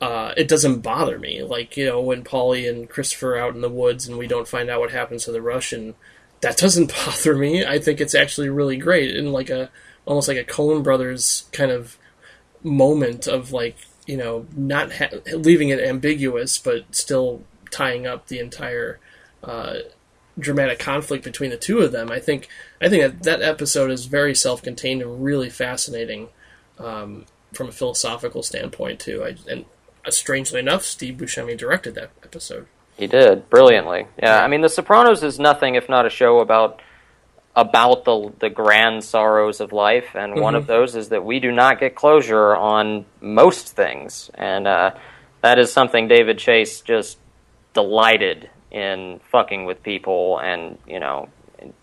Speaker 4: uh, it doesn't bother me. Like you know when Paulie and Christopher are out in the woods and we don't find out what happens to the Russian, that doesn't bother me. I think it's actually really great and like a almost like a Coen Brothers kind of moment of like you know not ha- leaving it ambiguous but still tying up the entire uh, dramatic conflict between the two of them. I think I think that that episode is very self-contained and really fascinating um, from a philosophical standpoint too. I, and uh, strangely enough, Steve Buscemi directed that episode.
Speaker 5: he did brilliantly. Yeah, I mean, The Sopranos is nothing if not a show about about the the grand sorrows of life, and one of those is that we do not get closure on most things, and uh, that is something David Chase just delighted in fucking with people, and you know,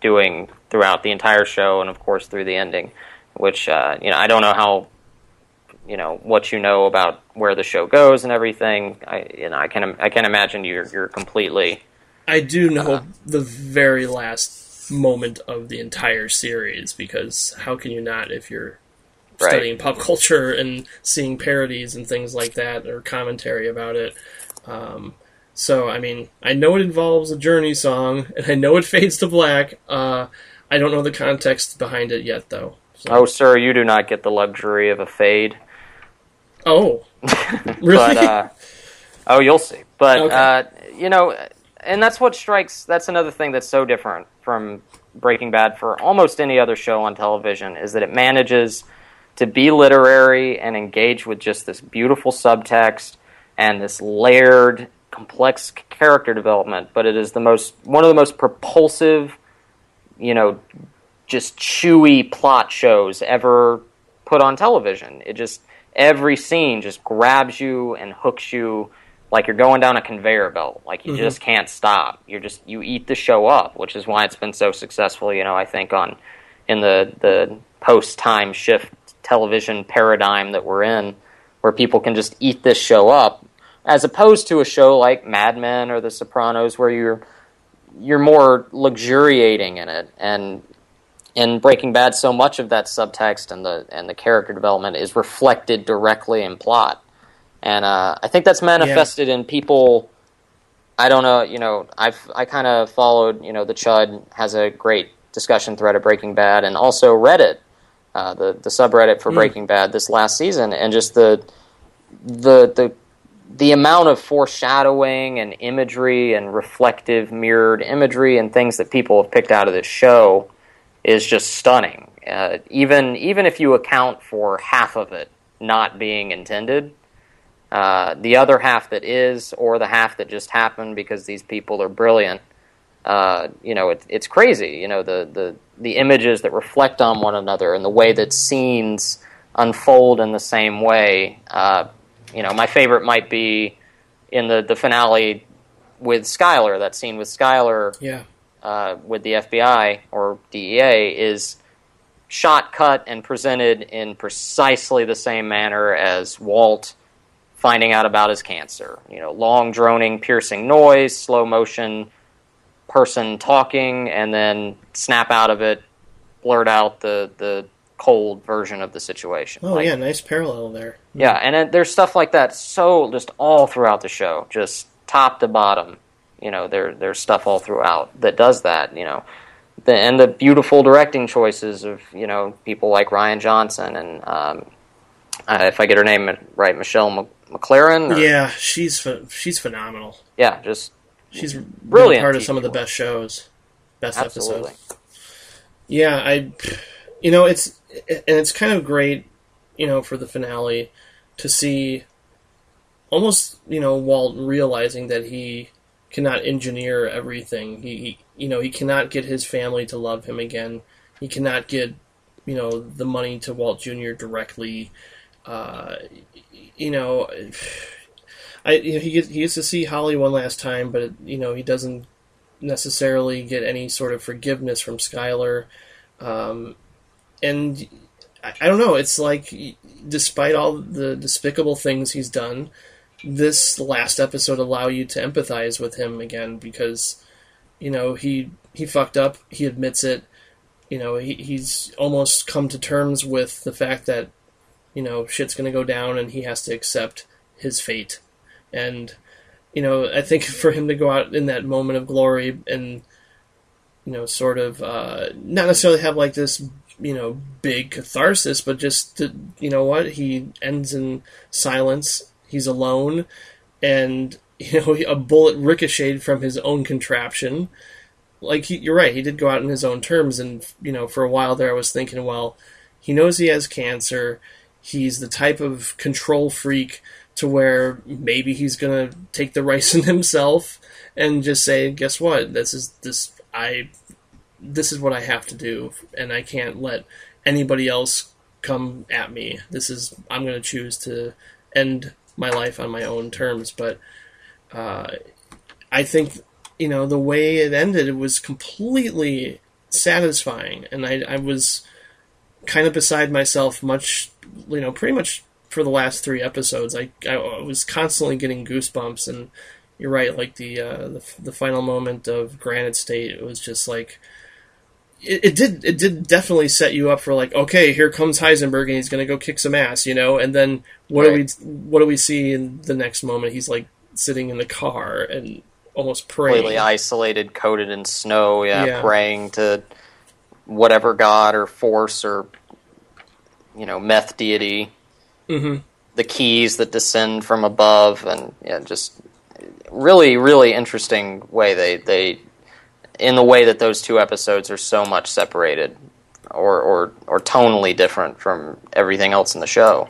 Speaker 5: doing throughout the entire show, and of course through the ending. Which uh, you know, I don't know how you know what you know about where the show goes and everything. I you know, I can I can imagine you're you're completely
Speaker 4: I do know
Speaker 5: Uh-huh.
Speaker 4: the very last moment of the entire series because how can you not if you're
Speaker 5: Right.
Speaker 4: studying pop culture and seeing parodies and things like that or commentary about it. Um, so I mean, I know it involves a Journey song and I know it fades to black. Uh, I don't know the context behind it yet, though. So-
Speaker 5: Oh, sir, you do not get the luxury of a fade.
Speaker 4: oh, really?
Speaker 5: But uh, oh, you'll see. But
Speaker 4: Okay.
Speaker 5: uh, you know, and that's what strikes. That's another thing that's so different from Breaking Bad for almost any other show on television is that it manages to be literary and engage with just this beautiful subtext and this layered, complex character development. But it is the most one of the most propulsive, you know, just chewy plot shows ever put on television. It just every scene just grabs you and hooks you like you're going down a conveyor belt. Like you mm-hmm. just can't stop. You're just you eat the show up, which is why it's been so successful. You know, I think on in the the post time shift television paradigm that we're in, where people can just eat this show up as opposed to a show like Mad Men or The Sopranos, where you're you're more luxuriating in it, and in Breaking Bad, so much of that subtext and the and the character development is reflected directly in plot, and uh, I think that's manifested yeah. in people. I don't know, you know, I've I kind of followed, you know, the Chud has a great discussion thread of Breaking Bad, and also Reddit, uh, the the subreddit for mm. Breaking Bad this last season, and just the the the the amount of foreshadowing and imagery and reflective mirrored imagery and things that people have picked out of this show is just stunning. Uh, even even if you account for half of it not being intended, uh, the other half that is, or the half that just happened because these people are brilliant, uh, you know, it, it's crazy. You know, the, the the images that reflect on one another and the way that scenes unfold in the same way. Uh, you know, my favorite might be in the the finale with Skyler. That scene with Skyler.
Speaker 4: Yeah
Speaker 5: uh, with the FBI or DEA is shot, cut, and presented in precisely the same manner as Walt finding out about his cancer. You know, long, droning, piercing noise, slow motion, person talking, and then snap out of it, blurt out the the cold version of the situation.
Speaker 4: Oh like, yeah, nice parallel there.
Speaker 5: Yeah, and it, there's stuff like that so just all throughout the show, just top to bottom. You know, there there's stuff all throughout that does that. You know, the, and the beautiful directing choices of you know people like Rian Johnson and um, uh, if I get her name right, Michelle MacLaren.
Speaker 4: Or, yeah, she's she's phenomenal.
Speaker 5: Yeah, just
Speaker 4: she's really part of some of the best shows, best
Speaker 5: Absolutely.
Speaker 4: episodes. Yeah, I, you know, it's and it's kind of great, you know, for the finale to see almost you know Walt realizing that he cannot engineer everything. He, he, you know, he cannot get his family to love him again. He cannot get, you know, the money to Walt Jr. directly. Uh, you know, I you know, he gets, he gets to see Holly one last time, but you know he doesn't necessarily get any sort of forgiveness from Skyler. Um, and I, I don't know. It's like, despite all the despicable things he's done, this last episode allow you to empathize with him again because you know he he fucked up he admits it you know he, he's almost come to terms with the fact that you know shit's to go down and he has to accept his fate and you know i think for him to go out in that moment of glory and you know sort of uh, not necessarily have like this you know big catharsis but just to, you know what he ends in silence He's alone, and you know a bullet ricocheted from his own contraption. Like he, you're right, he did go out in his own terms, and you know for a while there I was thinking, well, he knows he has cancer. He's the type of control freak to where maybe he's gonna take the ricin himself and just say, guess what? This is this I this is what I have to do, and I can't let anybody else come at me. This is I'm to choose to end my life on my own terms. But uh, I think you know the way it ended it was completely satisfying, and I, I was kind of beside myself much you know pretty much for the last three episodes. I I was constantly getting goosebumps, and you're right, like the uh, the, the final moment of Granite State, it was just like it, it, did it did definitely set you up for like okay here comes Heisenberg and he's gonna go kick some ass you know and then what right. do we what do we see in the next moment he's like sitting in the car and almost praying
Speaker 5: completely isolated coated in snow yeah, yeah. praying to whatever god or force or you know meth deity
Speaker 4: mm-hmm.
Speaker 5: the keys that descend from above and yeah just really really interesting way they they in the way that those two episodes are so much separated or or or tonally different from everything else in the show.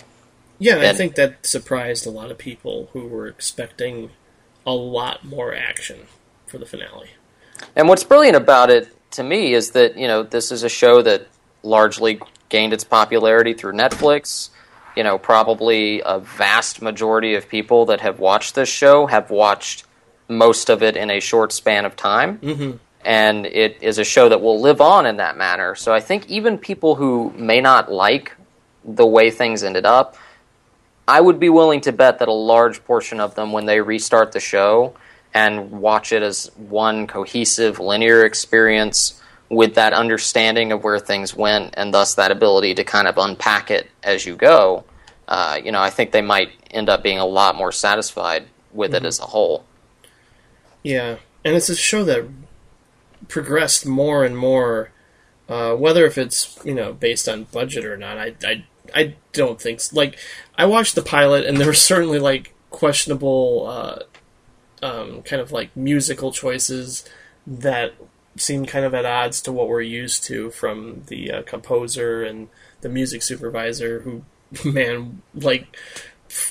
Speaker 4: Yeah, and I think that surprised a lot of people who were expecting a lot more action for the finale.
Speaker 5: And what's brilliant about it to me is that, you know, this is a show that largely gained its popularity through Netflix. You know, probably a vast majority of people that have watched this show have watched most of it in a short span of time.
Speaker 4: Mm-hmm
Speaker 5: and it is a show that will live on in that manner. So I think even people who may not like the way things ended up, I would be willing to bet that a large portion of them, when they restart the show and watch it as one cohesive, linear experience with that understanding of where things went and thus that ability to kind of unpack it as you go, uh, you know, I think they might end up being a lot more satisfied with it as a whole.
Speaker 4: Yeah, and it's a show that progressed more and more. Uh, whether if it's you know based on budget or not, I I, I don't think s like I watched the pilot and there were certainly like questionable uh, um, kind of like musical choices that seem kind of at odds to what we're used to from the uh, composer and the music supervisor who man like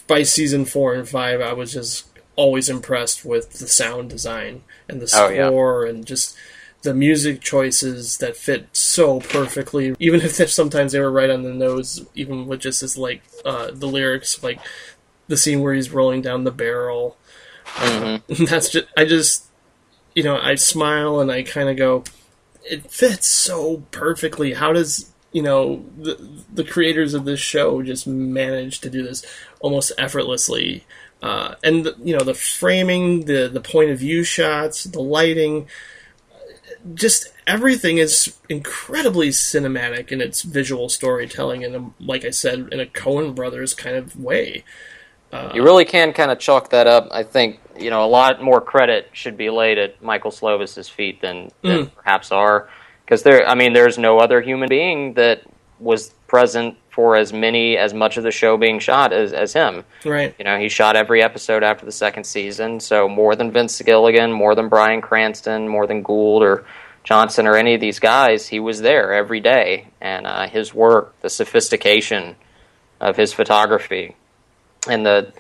Speaker 4: by season four and five i was just always impressed with the sound design and the
Speaker 5: Oh, yeah.
Speaker 4: score and just the music choices that fit so perfectly even if sometimes they were right on the nose even with just his like uh, the lyrics like the scene where he's rolling down the barrel that's just i just you know i smile and i kind of go it fits so perfectly how does you know the the creators of this show just manage to do this almost effortlessly uh, and the, you know the framing the the point of view shots the lighting just everything is incredibly cinematic in its visual storytelling and like i said in a Coen brothers kind of way
Speaker 5: You really can kind of chalk that up. I think you know a lot more credit should be laid at Michael Slovis's feet than, than perhaps are because there. I mean, there's no other human being that was present for as many as much of the show being shot as, as him.
Speaker 4: right
Speaker 5: You know, he shot every episode after the second season, so more than Vince Gilligan, more than Bryan Cranston, more than Gould or Johnson or any of these guys, he was there every day, and uh, his work, the sophistication of his photography, and the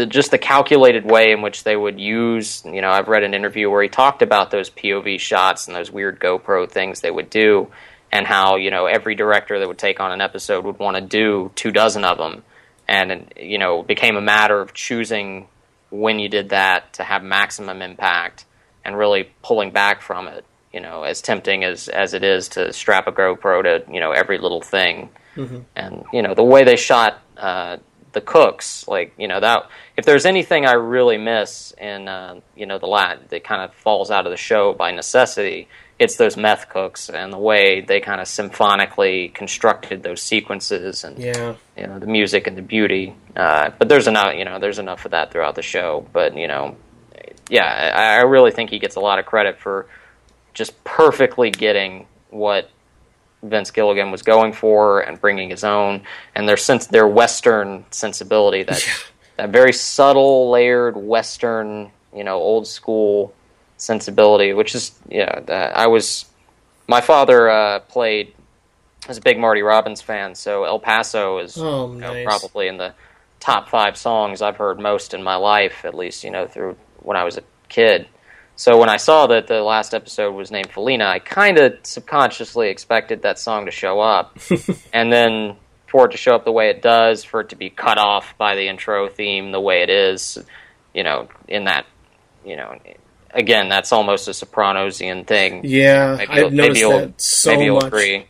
Speaker 5: the just the calculated way in which they would use. You know, I've read an interview where he talked about those POV shots and those weird GoPro things they would do, and how you know every director that would take on an episode would want to do two dozen of them, and you know became a matter of choosing when you did that to have maximum impact and really pulling back from it. You know, as tempting as as it is to strap a GoPro to you know every little thing, and you know the way they shot uh, the cooks, like you know that if there's anything I really miss in uh, you know the lat that kind of falls out of the show by necessity, it's those meth cooks and the way they kind of symphonically constructed those sequences and
Speaker 4: yeah
Speaker 5: you know the music and the beauty. Uh, but there's enough, you know, there's enough of that throughout the show. But you know, yeah, I, I really think he gets a lot of credit for just perfectly getting what Vince Gilligan was going for and bringing his own and their sense, their Western sensibility that that very subtle, layered Western, you know, old school sensibility, which is yeah. That I was my father uh, played was a big Marty Robbins fan, so El Paso is
Speaker 4: Oh,
Speaker 5: you know, probably in the top five songs I've heard most in my life, at least you know through when I was a kid. So when I saw that the last episode was named Felina, I kind of subconsciously expected that song to show up, and then for it to show up the way it does, for it to be cut off by the intro theme the way it is, you know, in that, you know, again, that's almost a Sopranosian thing.
Speaker 4: yeah
Speaker 5: Maybe
Speaker 4: i've noticed
Speaker 5: maybe
Speaker 4: that so
Speaker 5: maybe
Speaker 4: much
Speaker 5: agree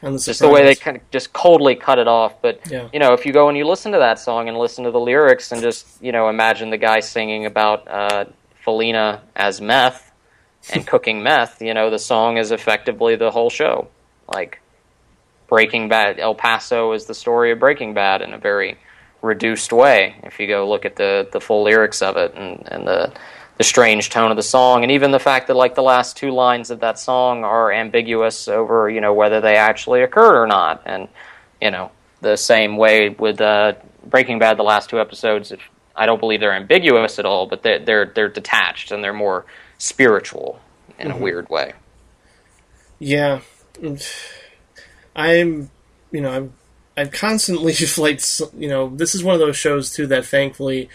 Speaker 4: the
Speaker 5: just the way they kind of just coldly cut it off. But
Speaker 4: Yeah.
Speaker 5: you know, if you go and you listen to that song and listen to the lyrics and just you know imagine the guy singing about uh, Felina as meth and cooking meth, you know, the song is effectively the whole show. Like Breaking Bad, El Paso is the story of Breaking Bad in a very reduced way. If you go look at the the full lyrics of it and and the the strange tone of the song, and even the fact that like the last two lines of that song are ambiguous over you know whether they actually occurred or not, and you know the same way with uh, Breaking Bad, the last two episodes. If, I don't believe they're ambiguous at all, but they're they're, they're detached and they're more spiritual in a mm-hmm. weird way.
Speaker 4: Yeah, I'm, you know, I'm, I've constantly just like, you know, this is one of those shows too that thankfully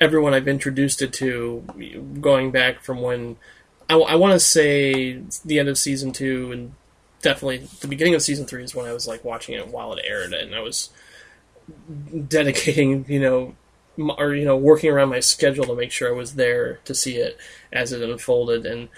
Speaker 4: everyone I've introduced it to, going back from when I, want to say the end of season two and definitely the beginning of season three is when I was like watching it while it aired and I was dedicating, you know, or you know, working around my schedule to make sure I was there to see it as it unfolded and.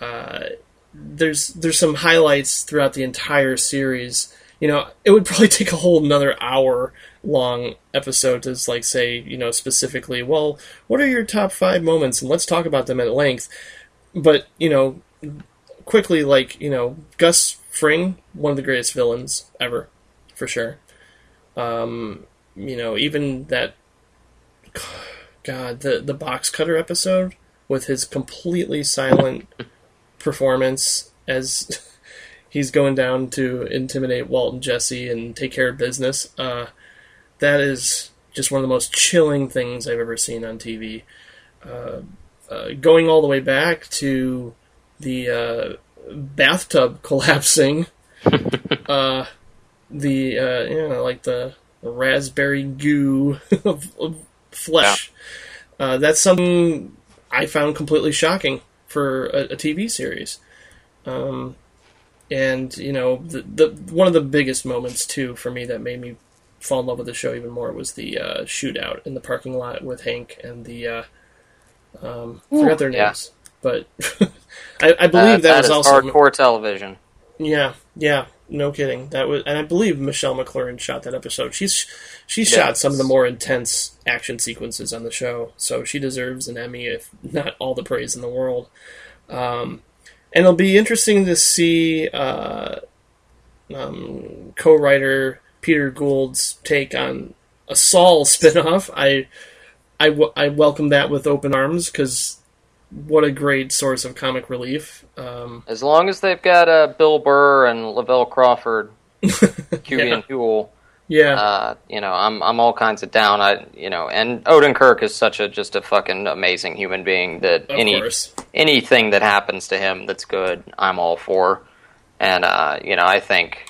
Speaker 4: Uh, there's there's some highlights throughout the entire series. You know, it would probably take a whole another hour long episode to like say you know specifically well what are your top five moments and let's talk about them at length but you know quickly like you know gus fring one of the greatest villains ever for sure um you know even that god the the box cutter episode with his completely silent performance as he's going down to intimidate Walt and Jesse and take care of business. Uh, that is just one of the most chilling things I've ever seen on TV. Uh, uh, going all the way back to the uh, bathtub collapsing, uh, the uh, you know like the raspberry goo of, of flesh. Uh, that's something I found completely shocking for a, a TV series. Um, and you know, the, the one of the biggest moments too for me that made me fall in love with the show even more was the uh, shootout in the parking lot with Hank and the uh, um, I forgot their
Speaker 5: yeah.
Speaker 4: names, but I, I believe
Speaker 5: Uh,
Speaker 4: that, was also
Speaker 5: hardcore television.
Speaker 4: yeah, yeah, no kidding. That was, and I believe Michelle MacLaren shot that episode. She's she
Speaker 5: Yes.
Speaker 4: shot some of the more intense action sequences on the show, so she deserves an Emmy, if not all the praise in the world. Um, and it'll be interesting to see uh, um, co-writer Peter Gould's take on a Saul spinoff. I I, w- I welcome that with open arms because what a great source of comic relief. Um,
Speaker 5: As long as they've got uh, Bill Burr and Lavelle Crawford, Huey
Speaker 4: Yeah.
Speaker 5: and Huell,
Speaker 4: yeah.
Speaker 5: uh, you know, I'm I'm all kinds of down. I you know, and Odenkirk is such a just a fucking amazing human being that
Speaker 4: Of
Speaker 5: any
Speaker 4: course.
Speaker 5: anything that happens to him that's good, I'm all for. And uh, you know, I think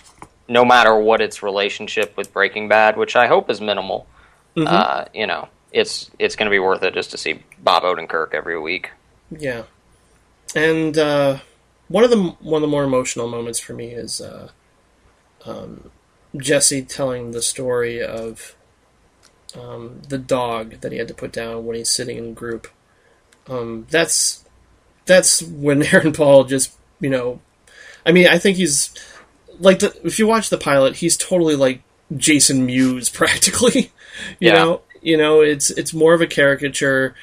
Speaker 5: no matter what its relationship with Breaking Bad, which I hope is minimal,
Speaker 4: Mm-hmm.
Speaker 5: uh, you know, it's it's going to be worth it just to see Bob Odenkirk every week.
Speaker 4: Yeah, and uh, one of the one of the more emotional moments for me is uh, um, Jesse telling the story of um, the dog that he had to put down when he's sitting in group. Um, that's that's when Aaron Paul just you know, I mean, I think he's like the if you watch the pilot, he's totally like Jason Mewes practically. you
Speaker 5: Yeah.
Speaker 4: know, you know, it's it's more of a caricature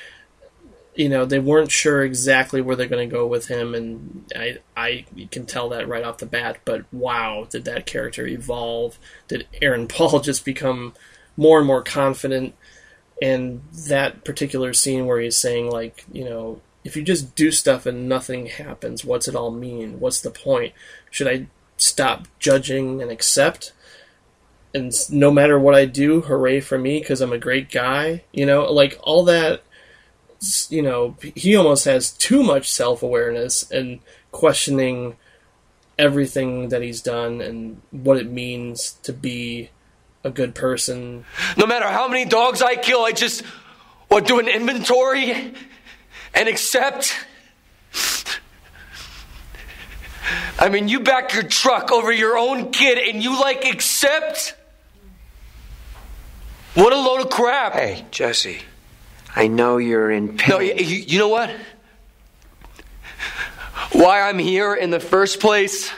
Speaker 4: you know they weren't sure exactly where they're going to go with him and I I can tell that right off the bat but wow did that character evolve. Did Aaron Paul just become more and more confident? And that particular scene where he's saying like you know if you just do stuff and nothing happens what's it all mean? What's the point? Should I stop judging and accept? And no matter what I do hooray for me because I'm a great guy you know? Like all that you know, he almost has too much self awareness and questioning everything that he's done and what it means to be a good person.
Speaker 2: No matter how many dogs I kill, I just want to do an inventory and accept. I mean, you back your truck over your own kid and you like accept? What a load of crap.
Speaker 6: Hey, Jesse. I know you're in pain.
Speaker 2: No, you, you know what? Why I'm here in the first place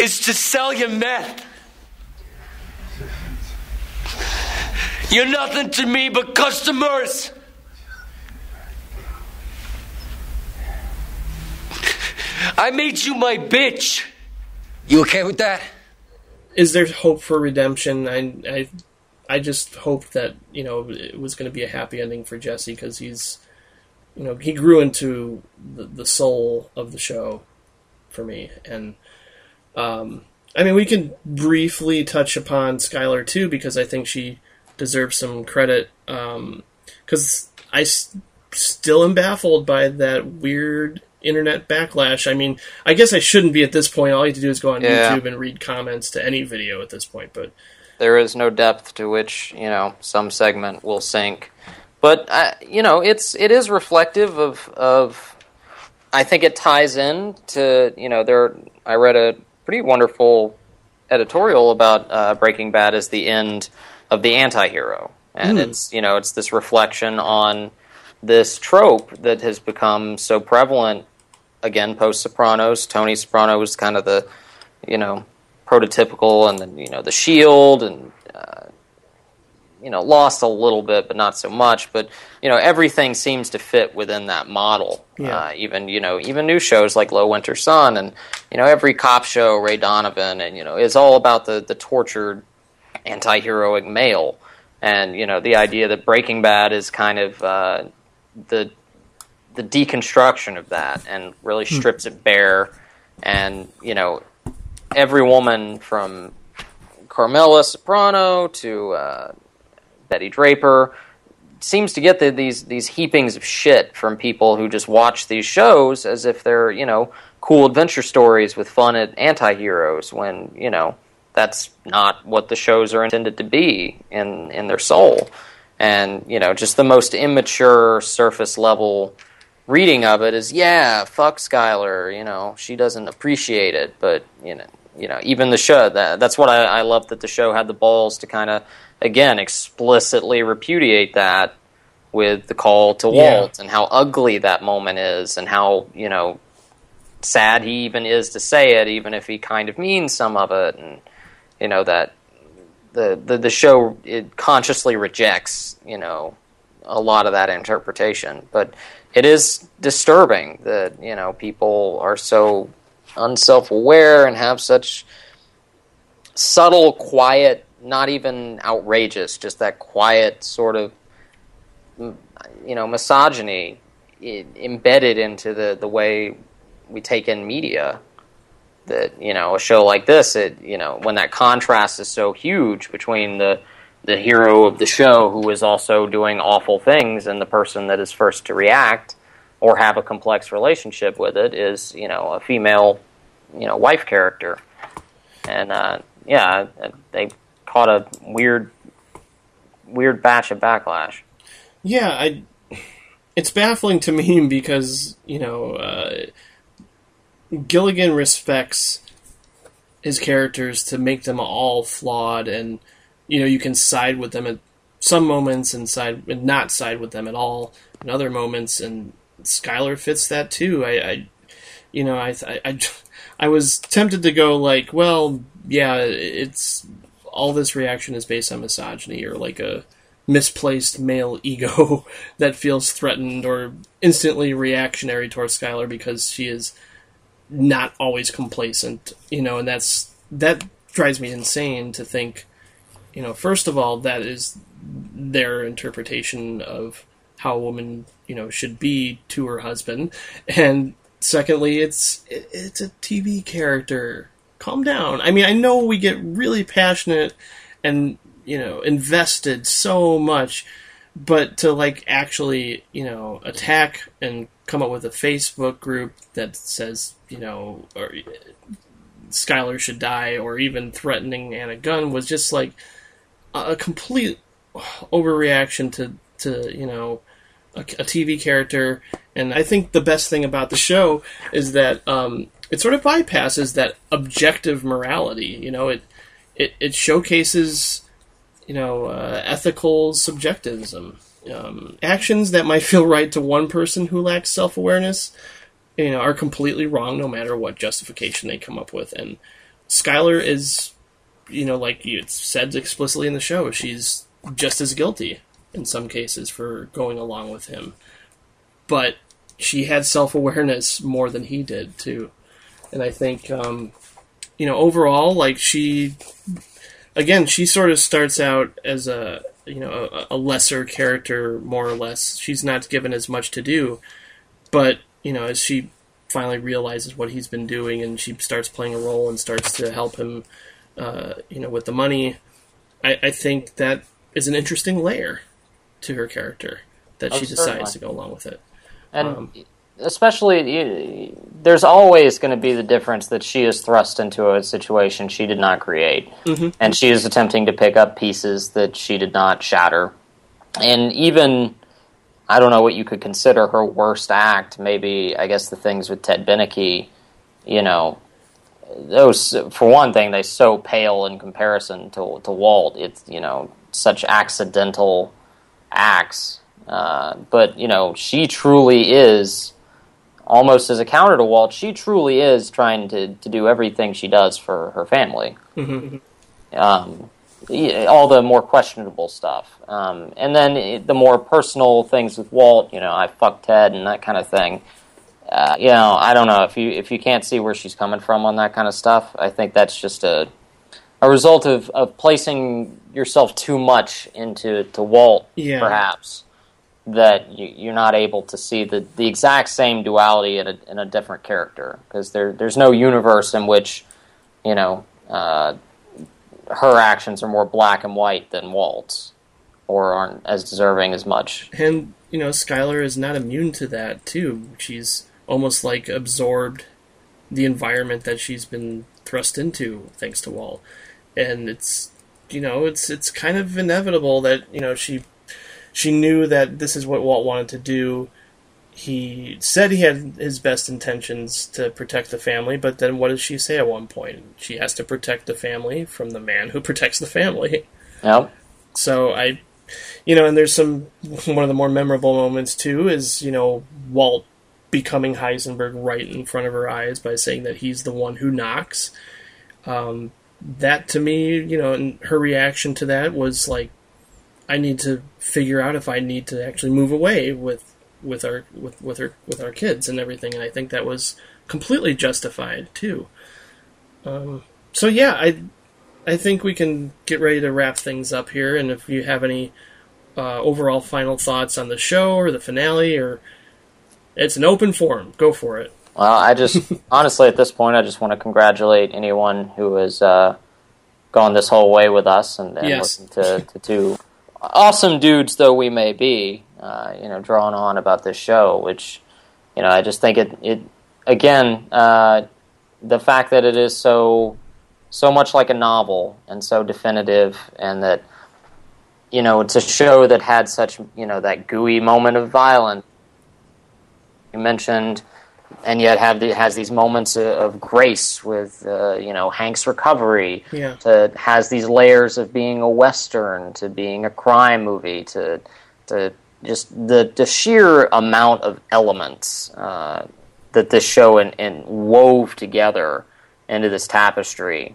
Speaker 2: is to sell you meth. You're nothing to me but customers. I made you my bitch. You okay with that?
Speaker 4: Is there hope for redemption? I, I, I just hope that you know it was going to be a happy ending for Jesse because he's, you know, he grew into the, the soul of the show for me, and um, I mean we can briefly touch upon Skyler too because I think she deserves some credit because I s- still am baffled by that weird internet backlash. I mean, I guess I shouldn't be at this point. All you have to do is go on
Speaker 5: Yeah.
Speaker 4: YouTube and read comments to any video at this point. But
Speaker 5: there is no depth to which you know some segment will sink. But uh, you know, it's it is reflective of of. I think it ties in to you know there. I read a pretty wonderful editorial about uh, Breaking Bad as the end of the anti-hero, and it's you know it's this reflection on this trope that has become so prevalent again post Sopranos. Tony Soprano was kind of the you know prototypical, and then you know the Shield, and uh, you know lost a little bit, but not so much. But you know everything seems to fit within that model.
Speaker 4: Yeah.
Speaker 5: Uh, even you know even new shows like Low Winter Sun, and you know every cop show, Ray Donovan, and you know is all about the the tortured anti-heroic male. And you know the idea that Breaking Bad is kind of uh, the the deconstruction of that and really strips it bare. And you know every woman from Carmela Soprano to uh, Betty Draper seems to get the, these these heapings of shit from people who just watch these shows as if they're you know cool adventure stories with fun anti-heroes when you know that's not what the shows are intended to be in in their soul. And you know just the most immature surface level reading of it is yeah fuck Skyler you know she doesn't appreciate it but you know you know even the show. That that's what I, I love that the show had the balls to kind of again explicitly repudiate that with the call to
Speaker 4: Yeah.
Speaker 5: Walt and how ugly that moment is and how you know sad he even is to say it even if he kind of means some of it. And you know that the the, the show it consciously rejects you know a lot of that interpretation. But it is disturbing that you know people are so unself-aware and have such subtle quiet not even outrageous just that quiet sort of you know misogyny embedded into the the way we take in media. That you know a show like this it you know when that contrast is so huge between the the hero of the show who is also doing awful things and the person that is first to react or have a complex relationship with it is you know a female you know wife character and uh, yeah they caught a weird weird batch of backlash
Speaker 4: Yeah, I. It's baffling to me because you know uh, Gilligan respects his characters to make them all flawed, and you know you can side with them at some moments and side and not side with them at all in other moments, and Skyler fits that too. I, I you know, I, I, I, I was tempted to go like, well, yeah, it's all this reaction is based on misogyny or like a misplaced male ego that feels threatened or instantly reactionary towards Skyler because she is not always complacent, you know, and that's that drives me insane to think, you know, first of all, that is their interpretation of how a woman, you know, should be to her husband, and secondly, it's it, it's a TV character. Calm down. I mean, I know we get really passionate and you know invested so much but to like actually you know attack and come up with a facebook group that says you know or skyler should die or even threatening anna gunn was just like a complete overreaction to to you know a, a tv character and i think the best thing about the show is that um it sort of bypasses that objective morality you know it it, it showcases you know, uh, ethical subjectivism. Um, actions that might feel right to one person who lacks self awareness, you know, are completely wrong no matter what justification they come up with. And Skyler is, you know, like it's said explicitly in the show, she's just as guilty in some cases for going along with him. But she had self awareness more than he did, too. And I think, um, you know, overall, like she again, she sort of starts out as a you know a, a lesser character, more or less. She's not given as much to do, but you know, as she finally realizes what he's been doing, and she starts playing a role and starts to help him, uh, you know, with the money. I, I think that is an interesting layer to her character that
Speaker 5: Oh,
Speaker 4: she decides
Speaker 5: certainly.
Speaker 4: to go along with it.
Speaker 5: and
Speaker 4: Um,
Speaker 5: especially you- there's always going to be the difference that she is thrust into a situation she did not create. And she is attempting to pick up pieces that she did not shatter. And even i don't know what you could consider her worst act. Maybe i guess the things with ted Beneke, you know those for one thing they so pale in comparison to to walt. It's you know such accidental acts uh, but you know she truly is almost as a counter to Walt, she truly is trying to, to do everything she does for her family.
Speaker 4: Mm-hmm.
Speaker 5: Um, all the more questionable stuff. Um, and then it- the more personal things with Walt, you know, I fucked Ted and that kind of thing. Uh, you know, I don't know if you if you can't see where she's coming from on that kind of stuff. I think that's just a a result of, of placing yourself too much into to Walt,
Speaker 4: Yeah.
Speaker 5: perhaps that you, you're not able to see the, the exact same duality in a, in a different character because there there's no universe in which you know uh, her actions are more black and white than Walt's or aren't as deserving as much.
Speaker 4: And you know, Skyler is not immune to that too. She's almost like absorbed the environment that she's been thrust into thanks to Walt. And it's you know, it's it's kind of inevitable that, you know, she she knew that this is what Walt wanted to do. He said he had his best intentions to protect the family, but then what does she say at one point? She has to protect the family from the man who protects the family.
Speaker 5: Yep.
Speaker 4: So I, you know, and there's some one of the more memorable moments too is you know Walt becoming Heisenberg right in front of her eyes by saying that he's the one who knocks. Um, that to me, you know, and her reaction to that was like, I need to figure out if I need to actually move away with with our with with her with our kids and everything, and I think that was completely justified too. Um, so yeah, I I think we can get ready to wrap things up here. And if you have any uh, overall final thoughts on the show or the finale, or it's an open forum, go for it.
Speaker 5: Well, I just honestly at this point, I just want to congratulate anyone who has uh, gone this whole way with us and, and
Speaker 4: Yes.
Speaker 5: listened to, to two awesome dudes, though we may be, uh, you know, drawing on about this show. Which, you know, I just think it it again uh, the fact that it is so so much like a novel and so definitive, and that you know it's a show that had such you know that gooey moment of violence. You mentioned and yet have the, has these moments of, grace with uh, you know Hank's recovery.
Speaker 4: Yeah.
Speaker 5: To has these layers of being a western to being a crime movie to to just the the sheer amount of elements uh, that this show and, and wove together into this tapestry.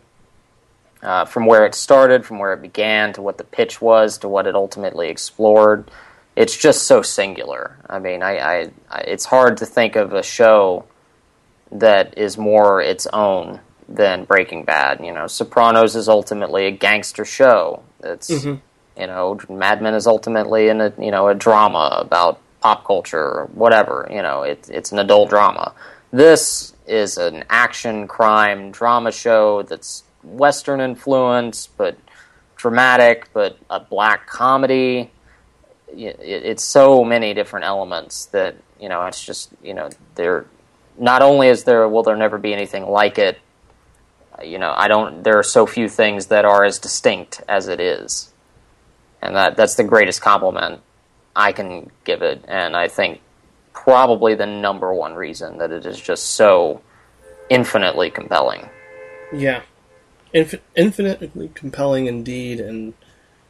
Speaker 5: Uh, from where it started, from where it began, to what the pitch was, to what it ultimately explored, it's just so singular. I mean, I, I, I it's hard to think of a show that is more its own than Breaking Bad. You know, Sopranos is ultimately a gangster show. It's mm-hmm. you know, Mad Men is ultimately in a you know a drama about pop culture or whatever. You know, it's it's an adult drama. This is an action crime drama show that's Western influenced, but dramatic, but a black comedy it's so many different elements that you know it's just you know there not only is there will there never be anything like it you know i don't there are so few things that are as distinct as it is. And that that's the greatest compliment i can give it. And i think probably the number one reason that it is just so infinitely compelling.
Speaker 4: Yeah, Inf- infinitely compelling indeed, and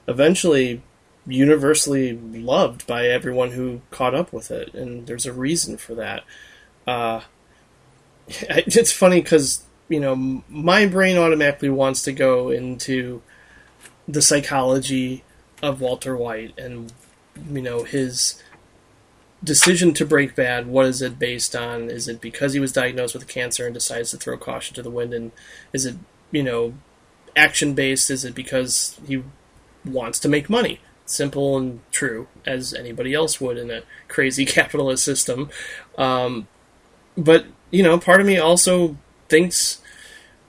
Speaker 4: eventually universally loved by everyone who caught up with it. And there's a reason for that. Uh, it's funny because you know my brain automatically wants to go into the psychology of Walter White and you know his decision to break bad what is it based on is it because he was diagnosed with cancer and decides to throw caution to the wind and is it you know action based is it because he wants to make money simple and true as anybody else would in a crazy capitalist system um, but you know part of me also thinks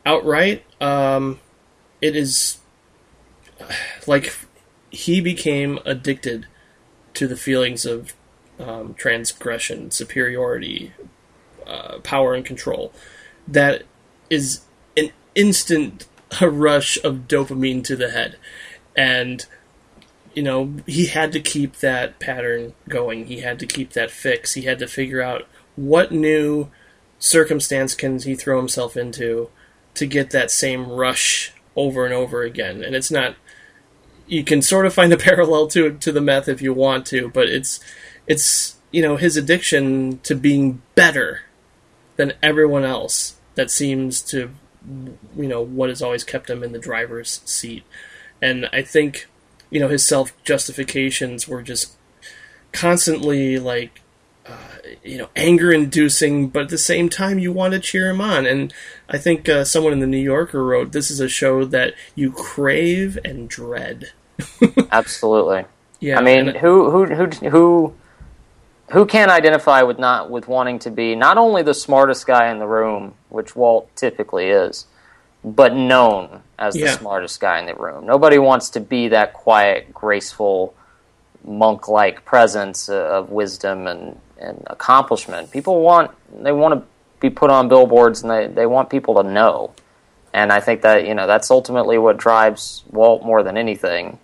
Speaker 4: outright um, it is like he became addicted to the feelings of um, transgression, superiority, uh, power, and control. That is an instant rush of dopamine to the head. And, you know, he had to keep that pattern going. He had to keep that fix. He had to figure out what new circumstance can he throw himself into to get that same rush over and over again. And it's not you can sort of find a parallel to to the meth if you want to, but it's it's you know his addiction to being better than everyone else that seems to you know what has always kept him in the driver's seat and i think you know his self justifications were just constantly like uh, you know anger inducing but at the same time you want to cheer him on and i think uh, someone in the new yorker wrote this is a show that you crave and dread
Speaker 5: Absolutely.
Speaker 4: yeah
Speaker 5: I mean, who who who who who can identify with not with wanting to be not only the smartest guy in the room, which Walt typically is, but known as the smartest guy in the room. Nobody wants to be that quiet, graceful, monk-like presence uh, of wisdom and and accomplishment. People want they want to be put on billboards and they, they want people to know. And I think that you know that's ultimately what drives Walt more than anything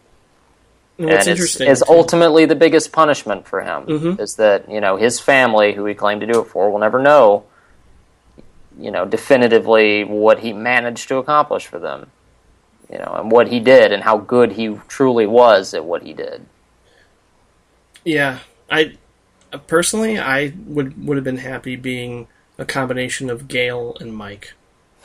Speaker 4: and what's
Speaker 5: and it's,
Speaker 4: interesting
Speaker 5: is ultimately the biggest punishment for him
Speaker 4: Mhm.
Speaker 5: is that you know his family, who he claimed to do it for, will never know, you know, definitively what he managed to accomplish for them, you know, and what he did and how good he truly was at what he did.
Speaker 4: Yeah, I uh, personally I would would have been happy being a combination of Gale and Mike.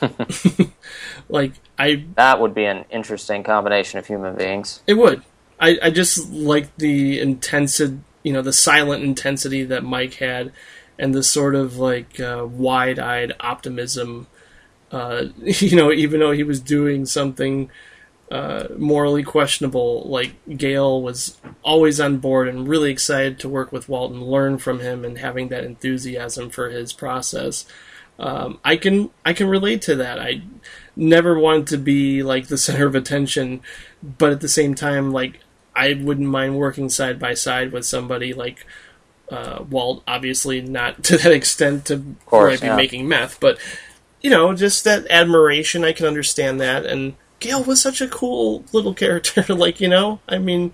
Speaker 4: like I,
Speaker 5: That would be an interesting combination of human beings.
Speaker 4: it would. I I just like the intensity, you know, the silent intensity that Mike had, and the sort of like uh, wide-eyed optimism. Uh, you know, even though he was doing something uh, morally questionable, like Gale was always on board and really excited to work with Walt and learn from him, and having that enthusiasm for his process. Um, I can I can relate to that. I never wanted to be like the center of attention, but at the same time, like I wouldn't mind working side by side with somebody like uh, Walt. Obviously, not to that extent to where
Speaker 5: course,
Speaker 4: I'd be
Speaker 5: yeah.
Speaker 4: making meth, but you know, just that admiration. I can understand that. And Gale was such a cool little character. like you know, I mean,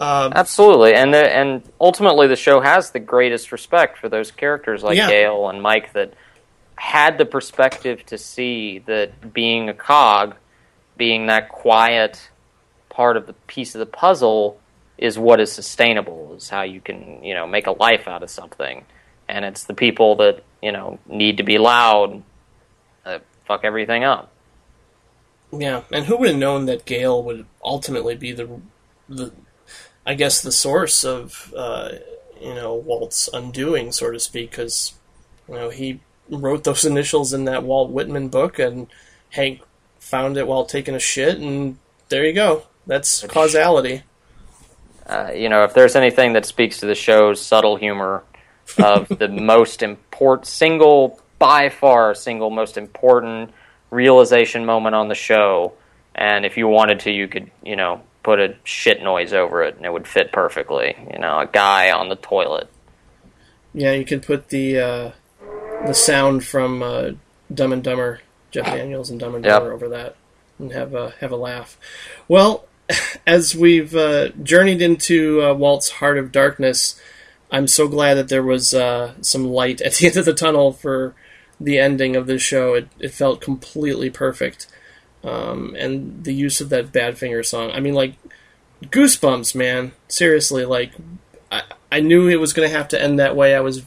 Speaker 5: Absolutely, and the, and ultimately the show has the greatest respect for those characters like
Speaker 4: Yeah.
Speaker 5: Gale and Mike that had the perspective to see that being a cog, being that quiet part of the piece of the puzzle, is what is sustainable. Is how you can you know make a life out of something, and it's the people that you know need to be loud, that fuck everything up.
Speaker 4: Yeah, and who would have known that Gale would ultimately be the, the, I guess the source of, uh, you know, Walt's undoing, so to speak, because, you know, he wrote those initials in that Walt Whitman book, and Hank found it while taking a shit, and there you go. That's causality.
Speaker 5: Uh, you know, if there's anything that speaks to the show's subtle humor of the most important single, by far, single most important realization moment on the show, and if you wanted to, you could, you know, put a shit noise over it and it would fit perfectly. You know, a guy on the toilet.
Speaker 4: Yeah, you could put the uh, the sound from uh, Dumb and Dumber, Jeff Daniels and Dumb and
Speaker 5: Yep.
Speaker 4: Dumber over that, and have a have a laugh. Well, as we've uh, journeyed into uh, Walt's Heart of Darkness, I'm so glad that there was uh, some light at the end of the tunnel for the ending of this show. It it felt completely perfect, um, and the use of that Badfinger song. I mean, like goosebumps, man. Seriously, like I, I knew it was going to have to end that way. I was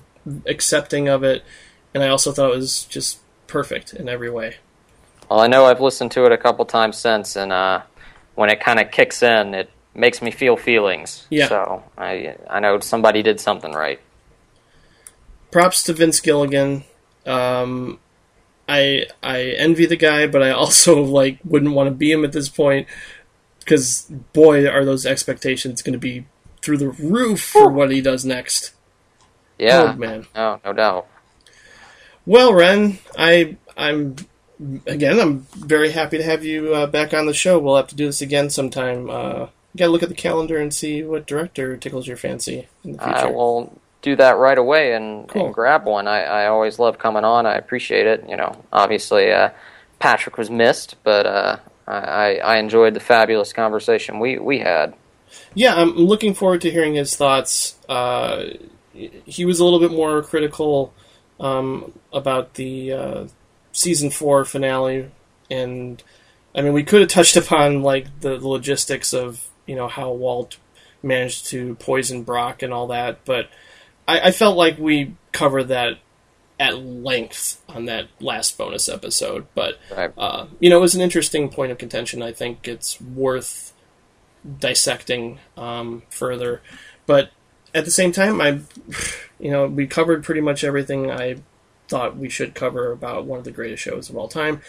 Speaker 4: accepting of it, and I also thought it was just perfect in every way.
Speaker 5: Well, I know I've listened to it a couple times since, and uh, when it kind of kicks in, it makes me feel feelings.
Speaker 4: Yeah.
Speaker 5: So I I know somebody did something right.
Speaker 4: Props to Vince Gilligan. Um, I I envy the guy, but I also like wouldn't want to be him at this point because boy, are those expectations going to be through the roof for what he does next.
Speaker 5: Yeah.
Speaker 4: Oh, man.
Speaker 5: No, no doubt.
Speaker 4: Well, Renn, I I'm again I'm very happy to have you uh, back on the show. We'll have to do this again sometime. Uh, got to look at the calendar and see what director tickles your fancy in the future.
Speaker 5: I will do that right away and,
Speaker 4: Cool.
Speaker 5: and grab one. I, I always love coming on. I appreciate it. You know, obviously uh, Patrick was missed, but uh, I, I enjoyed the fabulous conversation we, we had.
Speaker 4: Yeah, I'm looking forward to hearing his thoughts. Uh, he was a little bit more critical um, about the uh, season four finale, and I mean, we could have touched upon like the logistics of you know how Walt managed to poison Brock and all that, but I, I felt like we covered that at length on that last bonus episode, but
Speaker 5: Right.
Speaker 4: uh, you know, it was an interesting point of contention. I think it's worth dissecting um, further, but at the same time, I, you know, we covered pretty much everything I thought we should cover about one of the greatest shows of all time,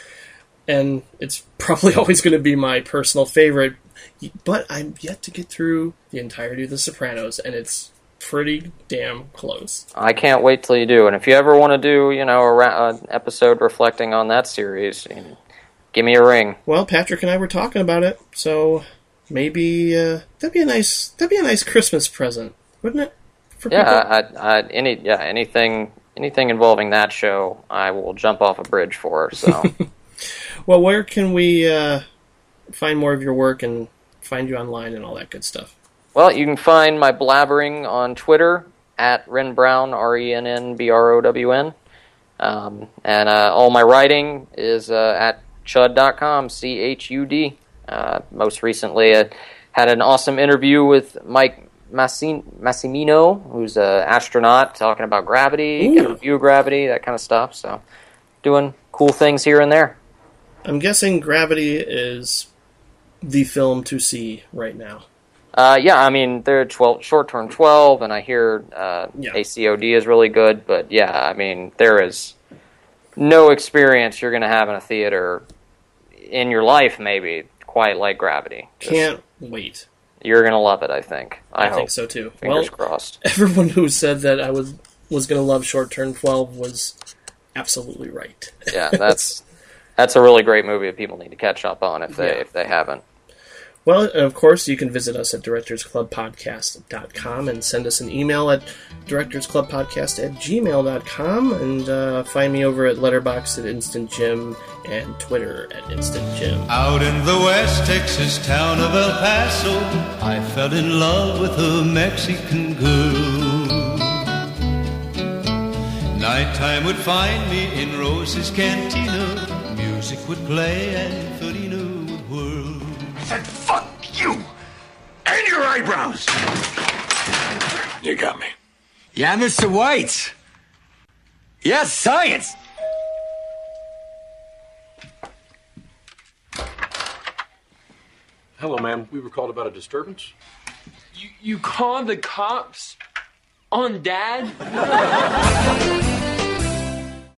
Speaker 4: and it's probably always going to be my personal favorite. But I'm yet to get through the entirety of The Sopranos, and it's pretty damn close.
Speaker 5: I can't wait till you do. And if you ever want to do, you know, a ra- an episode reflecting on that series, you know, give me a ring.
Speaker 4: Well, Patrick and I were talking about it, so maybe uh, that'd be a nice that'd be a nice Christmas present, wouldn't it? For
Speaker 5: Yeah. I, I, any yeah anything anything involving that show, I will jump off a bridge for. So
Speaker 4: Well, where can we uh, find more of your work and find you online and all that good stuff?
Speaker 5: Well, you can find my blabbering on Twitter at Renn Brown, R E N N B R O W N. Um, and uh, all my writing is uh, at chud.com, C H U D. Uh, most recently, I had an awesome interview with Mike Massimino, who's an astronaut, talking about gravity,
Speaker 4: Ooh.
Speaker 5: get a review of gravity, that kind of stuff. So, doing cool things here and there.
Speaker 4: I'm guessing Gravity is the film to see right now.
Speaker 5: Uh, yeah, I mean they're twelve short term twelve, and I hear uh,
Speaker 4: Yeah.
Speaker 5: ACOD is really good. But yeah, I mean there is no experience you're going to have in a theater in your life, maybe quite like Gravity. Just-
Speaker 4: Can't wait.
Speaker 5: You're going to love it. I think. I,
Speaker 4: I, think so too.
Speaker 5: Fingers
Speaker 4: well,
Speaker 5: crossed.
Speaker 4: everyone who said that I was was going to love Short Term 12 was absolutely right.
Speaker 5: Yeah, that's that's a really great movie that people need to catch up on if they
Speaker 4: Yeah.
Speaker 5: if they haven't.
Speaker 4: Well, of course, you can visit us at directorsclubpodcast.com and send us an email at directorsclubpodcast at gmail.com and uh, find me over at Letterboxd at Instant Jim and Twitter at Instant Jim.
Speaker 7: Out in the West Texas town of El Paso, I fell in love with a Mexican girl. Nighttime would find me in Rose's cantina. Music would play and whirl.
Speaker 1: Said, fuck you and your eyebrows. You got me.
Speaker 8: Yeah, Mr. White. Yes, science.
Speaker 9: Hello, ma'am. We were called about a disturbance.
Speaker 2: You, you called the cops on dad?